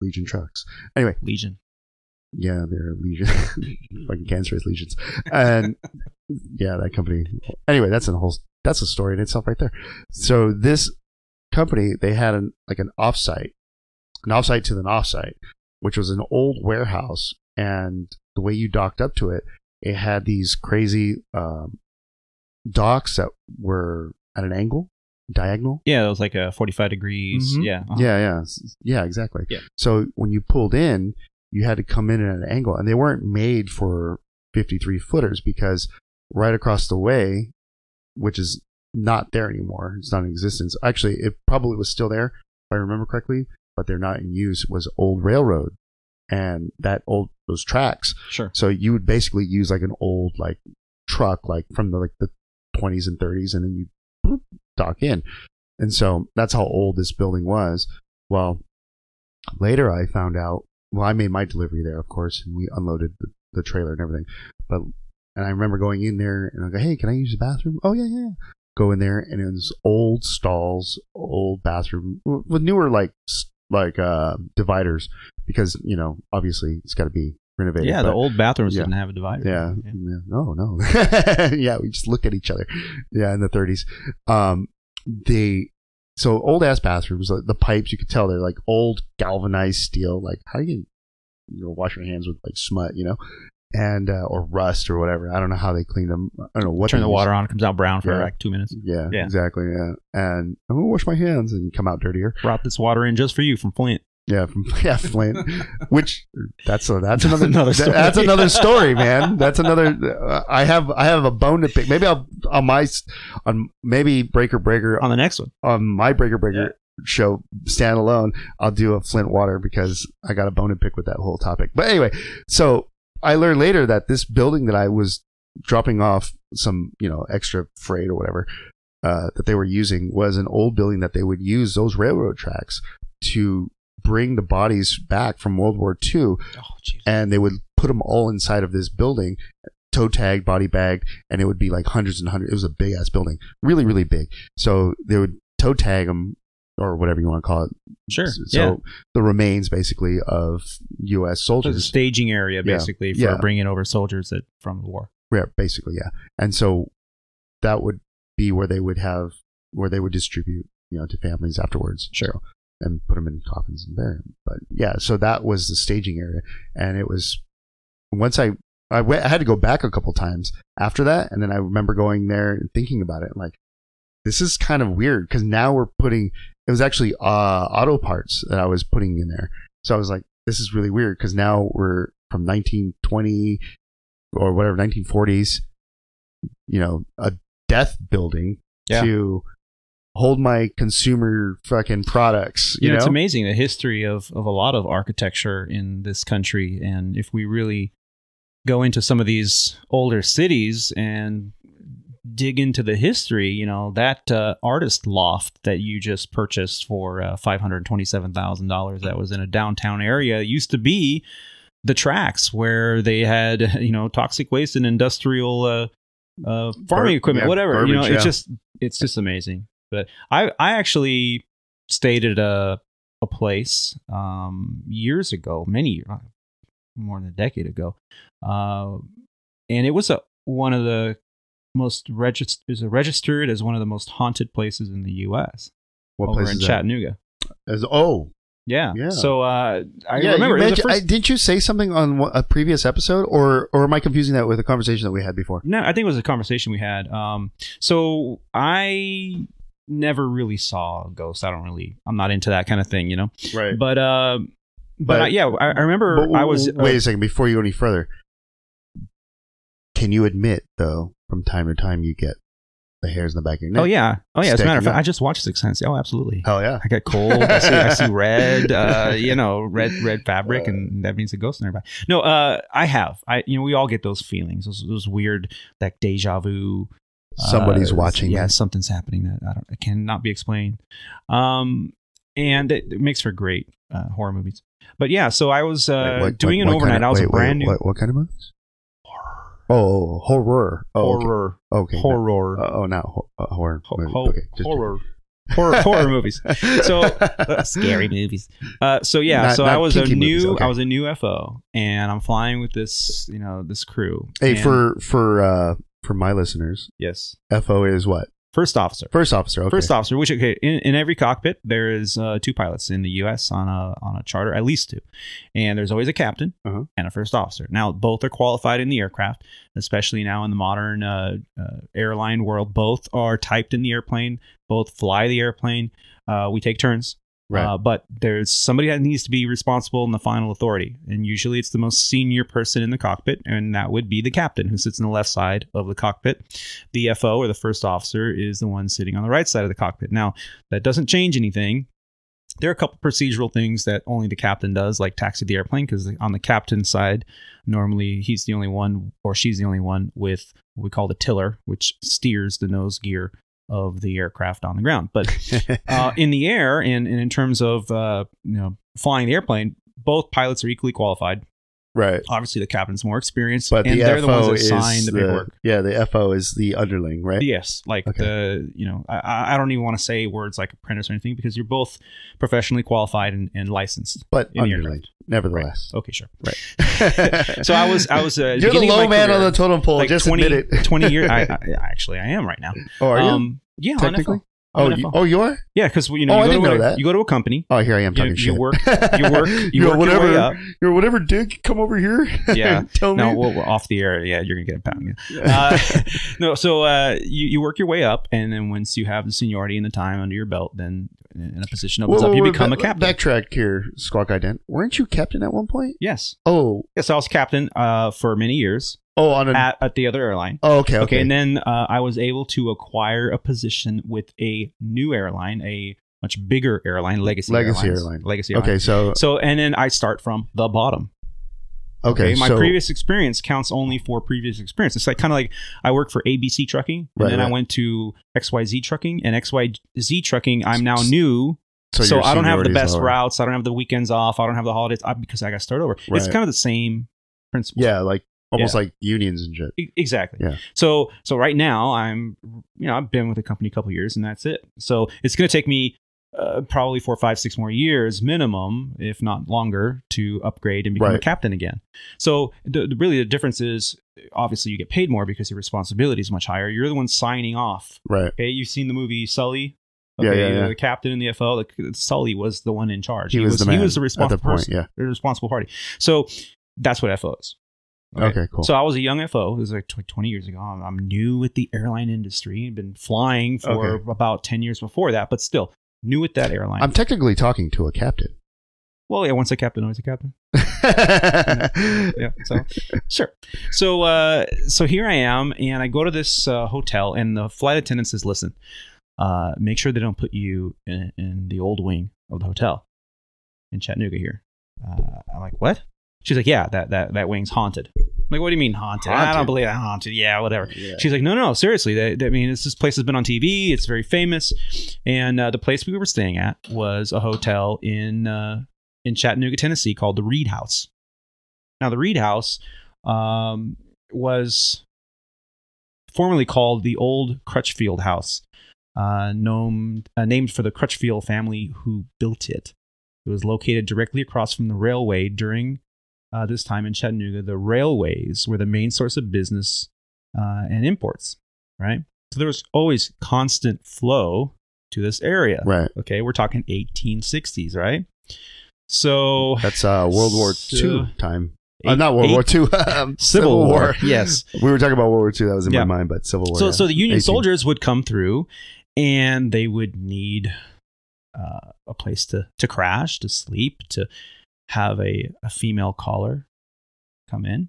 Legion trucks. Anyway, Legion yeah, they're legion, fucking cancerous legions, and yeah, that company. Anyway, that's a whole that's a story in itself right there. So this company they had an like an offsite, an offsite to an offsite, which was an old warehouse, and the way you docked up to it, it had these crazy um, docks that were at an angle, diagonal. Yeah, it was like a 45 degrees. Mhm. Yeah. uh-huh. Yeah, yeah, yeah, exactly. Yeah. So when you pulled in, you had to come in at an angle, and they weren't made for 53 footers because right across the way, which is not there anymore, it's not in existence. Actually, it probably was still there if I remember correctly, but they're not in use. Was old railroad, and that old those tracks. Sure. So you would basically use like an old like truck, like from the like the 20s and 30s, and then you dock in. And so that's how old this building was. Well, later I found out. Well, I made my delivery there, of course, and we unloaded the, the trailer and everything. But and I remember going in there and I go, "Hey, can I use the bathroom?" Oh yeah, yeah. Go in there and it was old stalls, old bathroom with newer like like uh, dividers because you know obviously it's got to be renovated. Yeah, but- the old bathrooms yeah. didn't have a divider. yeah. yeah. No, no. yeah, we just looked at each other. Yeah, in the 30s. Um, they so old ass bathrooms. The, the pipes you could tell they're like old galvanized steel. Like how do you you know wash your hands with like smut, you know, and uh, or rust or whatever. I don't know how they clean them. I don't know what Turn the water on, it comes out brown for Yeah. like two minutes. Yeah, Yeah. exactly. Yeah, and I'm gonna wash my hands, and come out dirtier. Brought this water in just for you from Flint. Yeah, from yeah, Flint. Which that's a, that's another another story. That's another story, man. That's another. Uh, I have I have a bone to pick. Maybe I'll on my on maybe Breaker Breaker On the next one. on my Breaker Breaker show standalone. I'll do a Flint water because I got a bone to pick with that whole topic. But anyway, so I learned later that this building that I was dropping off some you know extra freight or whatever uh, that they were using was an old building that they would use those railroad tracks to bring the bodies back from World War II, Oh, and they would put them all inside of this building, toe tagged, body bagged, and it would be like hundreds and hundreds. It was a big ass building, really, really big. So they would toe tag them or whatever you want to call it. Sure. So yeah. the remains basically of U.S. So it's a staging area Yeah. basically for Yeah. bringing over soldiers that from the war. Yeah, basically, yeah. And so that would be where they would have where they would distribute, you know, to families afterwards. Sure. So, and put them in coffins and bury them. But yeah, so that was the staging area, and it was once I I went I had to go back a couple times after that, and then I remember going there and thinking about it, like this is kind of weird because now we're putting it was actually uh, auto parts that I was putting in there, so I was like, this is really weird because now we're from 1920 or whatever 1940s, you know, a death building Yeah. to hold my consumer fucking products. You You know, it's amazing the history of, of a lot of architecture in this country. And if we really go into some of these older cities and dig into the history, you know, that uh, artist loft that you just purchased for uh, $527,000 that was in a downtown area used to be the tracks where they had, you know, toxic waste and industrial uh, uh, farming equipment, yeah, whatever. you know, it's yeah. just it's just amazing. But I I actually stayed at a a place um, years ago, many uh, more than a decade ago, uh, and it was a one of the most registered is registered as one of the most haunted places in the U.S. what over place in is that? Chattanooga. As, oh, Yeah. Yeah. So uh, I yeah, remember You was I, didn't you say something on a previous episode, or or am I confusing that with a conversation that we had before? No, I think it was a conversation we had. Um, so I never really saw a ghost. I don't really. I'm not into that kind of thing, you know. Right. But uh, but, But- I, yeah, I, I remember But I was. uh, wait a second before you go any further. Can you admit though, from time to time, you get the hairs in the back of your neck? oh yeah, oh yeah. As a matter of fact, up. I just watched Sixth Sense. Oh, absolutely. hell yeah. I get cold. I see, I see red. Uh, you know, red red fabric, and that means a ghost in everybody. No, uh, I have. I you know, we all get those feelings. Those those weird like deja vu. Somebody's uh, watching. Yeah, you. something's happening that I don't. It cannot be explained. Um, and it, it makes for great uh, horror movies. But yeah, so I was uh, Wait, what- doing what- an what overnight. kind of- I was wait, a brand wait, new What, what kind of movies? Oh, horror. Oh, horror, Okay. horror, Uh, oh, now ho- uh, horror. Ho- movie. ho- okay. just- horror, horror, horror movies. So uh, scary movies. Uh, so yeah, Not- so not I was a new, movies, okay. I was a new FO, and I'm flying with this, you know, this crew. Hey, for for uh for my listeners, yes, FO is what? first officer. First officer. Okay. First officer, which okay, in, in every cockpit there is uh, two pilots in the U.S. on a on a charter, at least two, and there's always a captain Uh-huh. and a first officer. Now both are qualified in the aircraft, especially now in the modern uh, uh, airline world. Both are typed in the airplane. Both fly the airplane. Uh, we take turns. Right. Uh, but there's somebody that needs to be responsible and the final authority. And usually it's the most senior person in the cockpit, and that would be the captain who sits on the left side of the cockpit. The FO or the first officer is the one sitting on the right side of the cockpit. Now, that doesn't change anything. There are a couple procedural things that only the captain does, like taxi the airplane, because on the captain's side, normally he's the only one or she's the only one with what we call the tiller, which steers the nose gear of the aircraft on the ground. But uh, in the air and, and in terms of uh, you know flying the airplane, both pilots are equally qualified. right. Obviously, the captain's more experienced, But and the they're the ones that sign the paperwork. yeah. The FO is the underling, right? Yes, like Okay. the you know I- I, don't even want to say words like apprentice or anything because you're both professionally qualified and, and licensed. But In the underling, nevertheless. Okay, sure. Right. So I was I was uh, You're the low man career, on the totem pole. like just 20, admit it. 20 years. I, I, actually, I am right now. oh, are you? Um, yeah, Technically? Oh, you, oh, you are? yeah, because you know Oh, you I go didn't to know a- that. You go to a company. Oh, here I am You, talking you shit. work. You work. You You're work whatever. your way up. You're whatever, Dick. Come over here. Yeah. Tell No, me. we'll, we're off the air. Yeah, you're gonna get a pound. Uh, no, so uh, you you work your way up, and then once you have the seniority and the time under your belt, then in a position opens Whoa, up, you whoa, become ba- a captain. Backtrack here, Squawk Ident. Weren't you captain at one point? yes, Oh, yes, I was captain uh, for many years oh, on a. at, at the other airline. oh, okay, Okay, okay. and then uh, I was able to acquire a position with a new airline, a much bigger airline, Legacy, Legacy Airlines. Airline. Legacy Airline. okay, so So, and then I start from the bottom. okay, my so previous experience counts only for previous experience. It's like kind of like I work for ABC Trucking, and Right, then I went to XYZ Trucking, and XYZ Trucking. I'm now new, so, so, I don't have the best lower. routes. I don't have the weekends off. I don't have the holidays I, because I got to start over. It's kind of the same principle. Yeah, like almost like unions and shit. E- exactly. Yeah. So so right now I'm you know I've been with the company a couple years and that's it. So it's going to take me uh, probably four, five, six more years minimum, if not longer, to upgrade and become a captain again. So the, the- really the difference is obviously you get paid more because your responsibility is much higher. You're the one signing off. Right. Okay, you've seen the movie Sully. Yeah, Okay, yeah, yeah. The captain in the FO, like Sully was the one in charge. He, was, the man he was the responsible the point. person, Yeah. the responsible party. So that's what FO is. Okay, cool. So I was a young FO. It was like tw- 20 years ago. I'm, I'm new with the airline industry. I've been flying for Okay. about 10 years before that, but still new with that airline. I'm technically talking to a captain. well, yeah, once a captain, always a captain. Yeah. So sure. So uh, so here I am, and I go to this uh, hotel, and the flight attendant says, "Listen, uh, make sure they don't put you in, in the old wing of the hotel in Chattanooga here." Uh, I'm like, "What?" She's like, "Yeah, that that that wing's haunted." I'm like, what do you mean haunted? I don't believe that haunted. Yeah, whatever. Yeah. She's like, no, no, seriously. I mean, this, this place has been on TV. It's very famous, and uh, the place we were staying at was a hotel in uh, in Chattanooga, Tennessee, called the Read House. Now, the Read House um, was formerly called the Old Crutchfield House, uh, known, uh, named for the Crutchfield family who built it. It was located directly across from the railway during uh, this time in Chattanooga. The railways were the main source of business uh, and imports, right? So there was always constant flow to this area. Right. Okay, we're talking 1860s, right? So That's uh, World War So- II time. Uh, not World War eight- II. um, Civil War, yes. We were talking about World War II. That was in Yeah. my mind, but Civil War. So, yeah. so the Union 18. soldiers would come through, and they would need uh, a place to to crash, to sleep, to have a, a female caller come in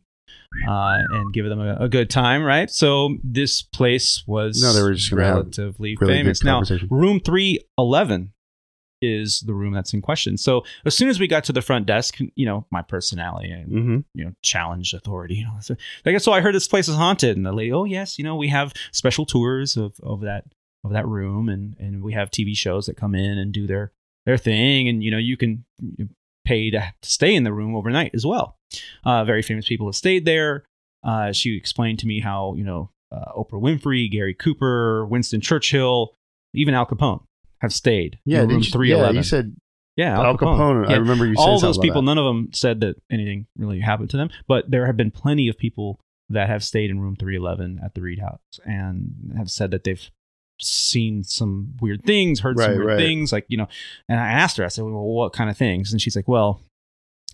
uh, and give them a, a good time, right? So this place was No, they were just relatively really famous. Now, room three eleven is the room that's in question. So as soon as we got to the front desk, you know, my personality and Mm-hmm. you know, challenge authority. You know, so, like, so I heard this place is haunted, and the lady, oh yes, you know, we have special tours of, of that of that room, and and we have TV shows that come in and do their their thing, and you know, you can pay to stay in the room overnight as well. Uh, very famous people have stayed there. Uh, she explained to me how you know uh, Oprah Winfrey, Gary Cooper, Winston Churchill, even Al Capone have stayed Yeah, in room didn't you, yeah, you said yeah, Al Capone. I Yeah remember you said all those people, none of them said that anything really happened to them, but there have been plenty of people that have stayed in room 311 at the Read House and have said that they've seen some weird things, heard some weird right. things, like you know. And I asked her, I said, "Well, what kind of things?" And she's like, "Well,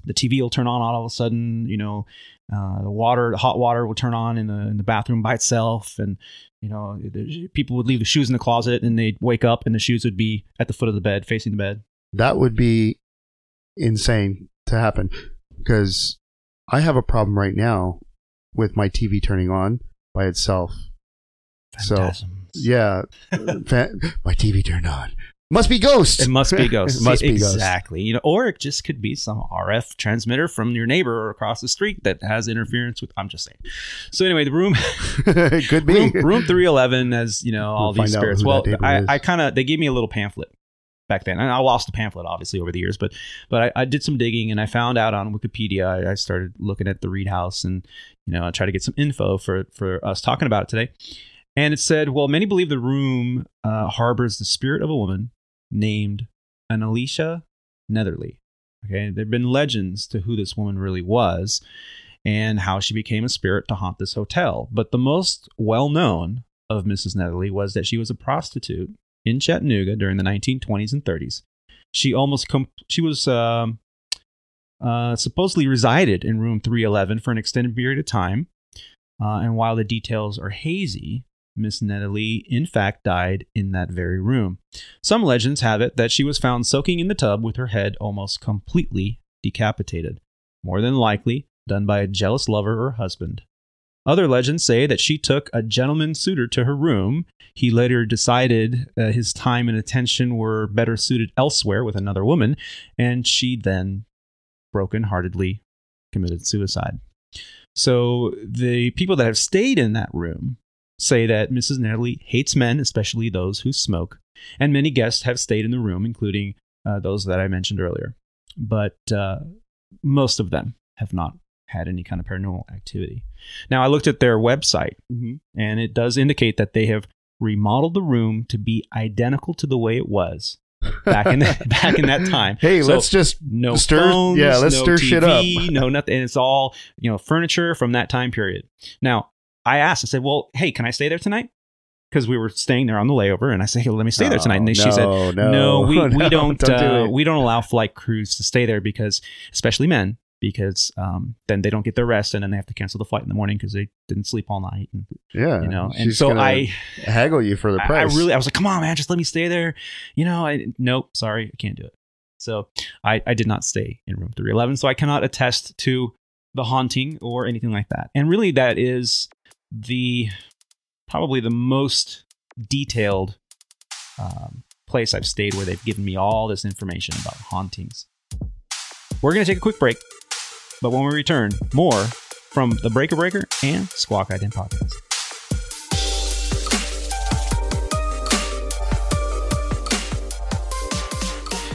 the TV will turn on all of a sudden, you know, uh, the water, the hot water will turn on in the in the bathroom by itself, and you know, people would leave the shoes in the closet, and they'd wake up, and the shoes would be at the foot of the bed, facing the bed." That would be insane to happen because I have a problem right now with my TV turning on by itself. So. Yeah, my TV turned on. Must be ghosts. It must be ghosts. it must be ghosts. exactly. You know, or it just could be some RF transmitter from your neighbor or across the street that has interference with. I'm just saying. So anyway, the room, it could be. room, room three eleven has you know all We'll these spirits. Well, I. I kind of they gave me a little pamphlet back then, and I lost the pamphlet obviously over the years. But but I, I did some digging and I found out on Wikipedia. I, I started looking at the Read House and you know I tried to get some info for for us talking about it today. And it said, well, many believe the room uh, harbors the spirit of a woman named Annalisa Netherly. Okay, there have been legends to who this woman really was and how she became a spirit to haunt this hotel. But the most well known of Mrs. Netherly was that she was a prostitute in Chattanooga during the 1920s and 30s. She almost she was um, uh, supposedly resided in room 311 for an extended period of time. Uh, and while the details are hazy, Miss Netherly, in fact, died in that very room. Some legends have it that she was found soaking in the tub with her head almost completely decapitated, more than likely done by a jealous lover or husband. Other legends say that she took a gentleman suitor to her room. He later decided uh, his time and attention were better suited elsewhere with another woman, and she then brokenheartedly committed suicide. So the people that have stayed in that room say that Mrs. Netherly hates men, especially those who smoke, and many guests have stayed in the room, including uh, those that I mentioned earlier. But uh, most of them have not had any kind of paranormal activity. Now, I looked at their website, and it does indicate that they have remodeled the room to be identical to the way it was back in the, back in that time. Hey, So- let's just no Stir- phones, yeah, let's no stir shit up. No nothing. And it's all you know, furniture from that time period. Now, I asked, I said, "Well, hey, can I stay there tonight?" Because we were staying there on the layover, and I said, hey, "Let me stay there tonight." And Oh, she said, no, no, "No, we, we no, don't, don't uh, it. we don't allow flight crews to stay there because, especially men, because um, then they don't get their rest, and then they have to cancel the flight in the morning because they didn't sleep all night, and yeah, you know." And so I, haggle you for the I, I price. really, I was like, "Come on, man, just let me stay there." You know, I nope, sorry, I can't do it. So I, I did not stay in room 311, so I cannot attest to the haunting or anything like that. And really, that is the probably the most detailed um, place I've stayed where they've given me all this information about hauntings. We're going to take a quick break, but when we return, more from the Breaker Breaker and Squawk Ident podcast.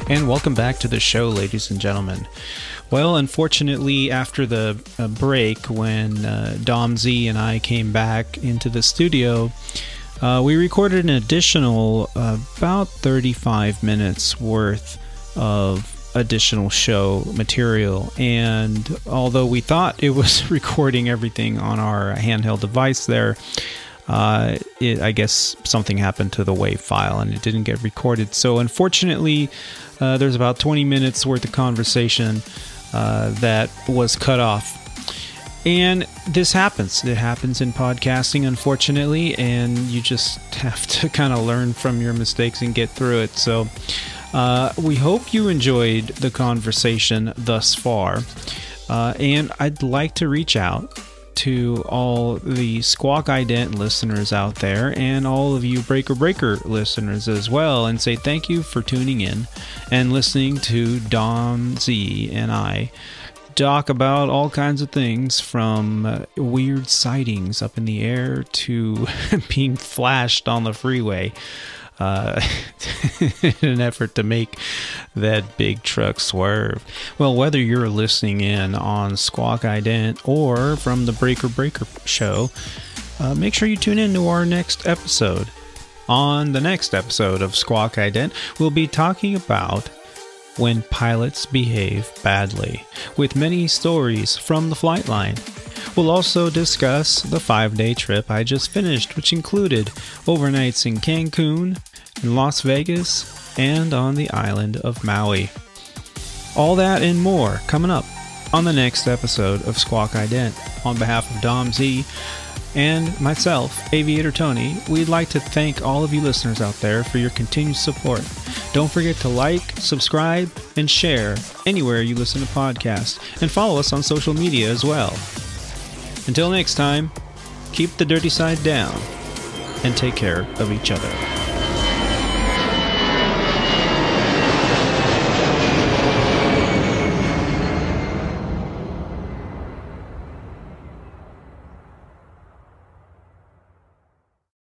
And welcome back to the show, ladies and gentlemen. Well, unfortunately, after the uh, break, when uh, Dom Z and I came back into the studio, uh, we recorded an additional about 35 minutes worth of additional show material. And although we thought it was recording everything on our handheld device there, uh, it, I guess something happened to the WAV file and it didn't get recorded. So, unfortunately, uh, there's about 20 minutes worth of conversation uh, that was cut off. And this happens. It happens in podcasting, unfortunately, and you just have to kind of learn from your mistakes and get through it. So, uh, we hope you enjoyed the conversation thus far. Uh, and I'd like to reach out to all the Squawk Ident listeners out there and all of you Breaker Breaker listeners as well and say thank you for tuning in and listening to Dom Z and I talk about all kinds of things from uh, weird sightings up in the air to being flashed on the freeway uh, in an effort to make that big truck swerve. Well, whether you're listening in on Squawk Ident or from the Breaker Breaker show, uh, make sure you tune in to our next episode. On the next episode of Squawk Ident, we'll be talking about when pilots behave badly, with many stories from the flight line. We'll also discuss the five day trip I just finished, which included overnights in Cancun, in Las Vegas, and on the island of Maui. All that and more coming up on the next episode of Squawk Ident. On behalf of Dom Z and myself, Aviator Tony, we'd like to thank all of you listeners out there for your continued support. Don't forget to like, subscribe, and share anywhere you listen to podcasts, and follow us on social media as well. Until next time, keep the dirty side down and take care of each other.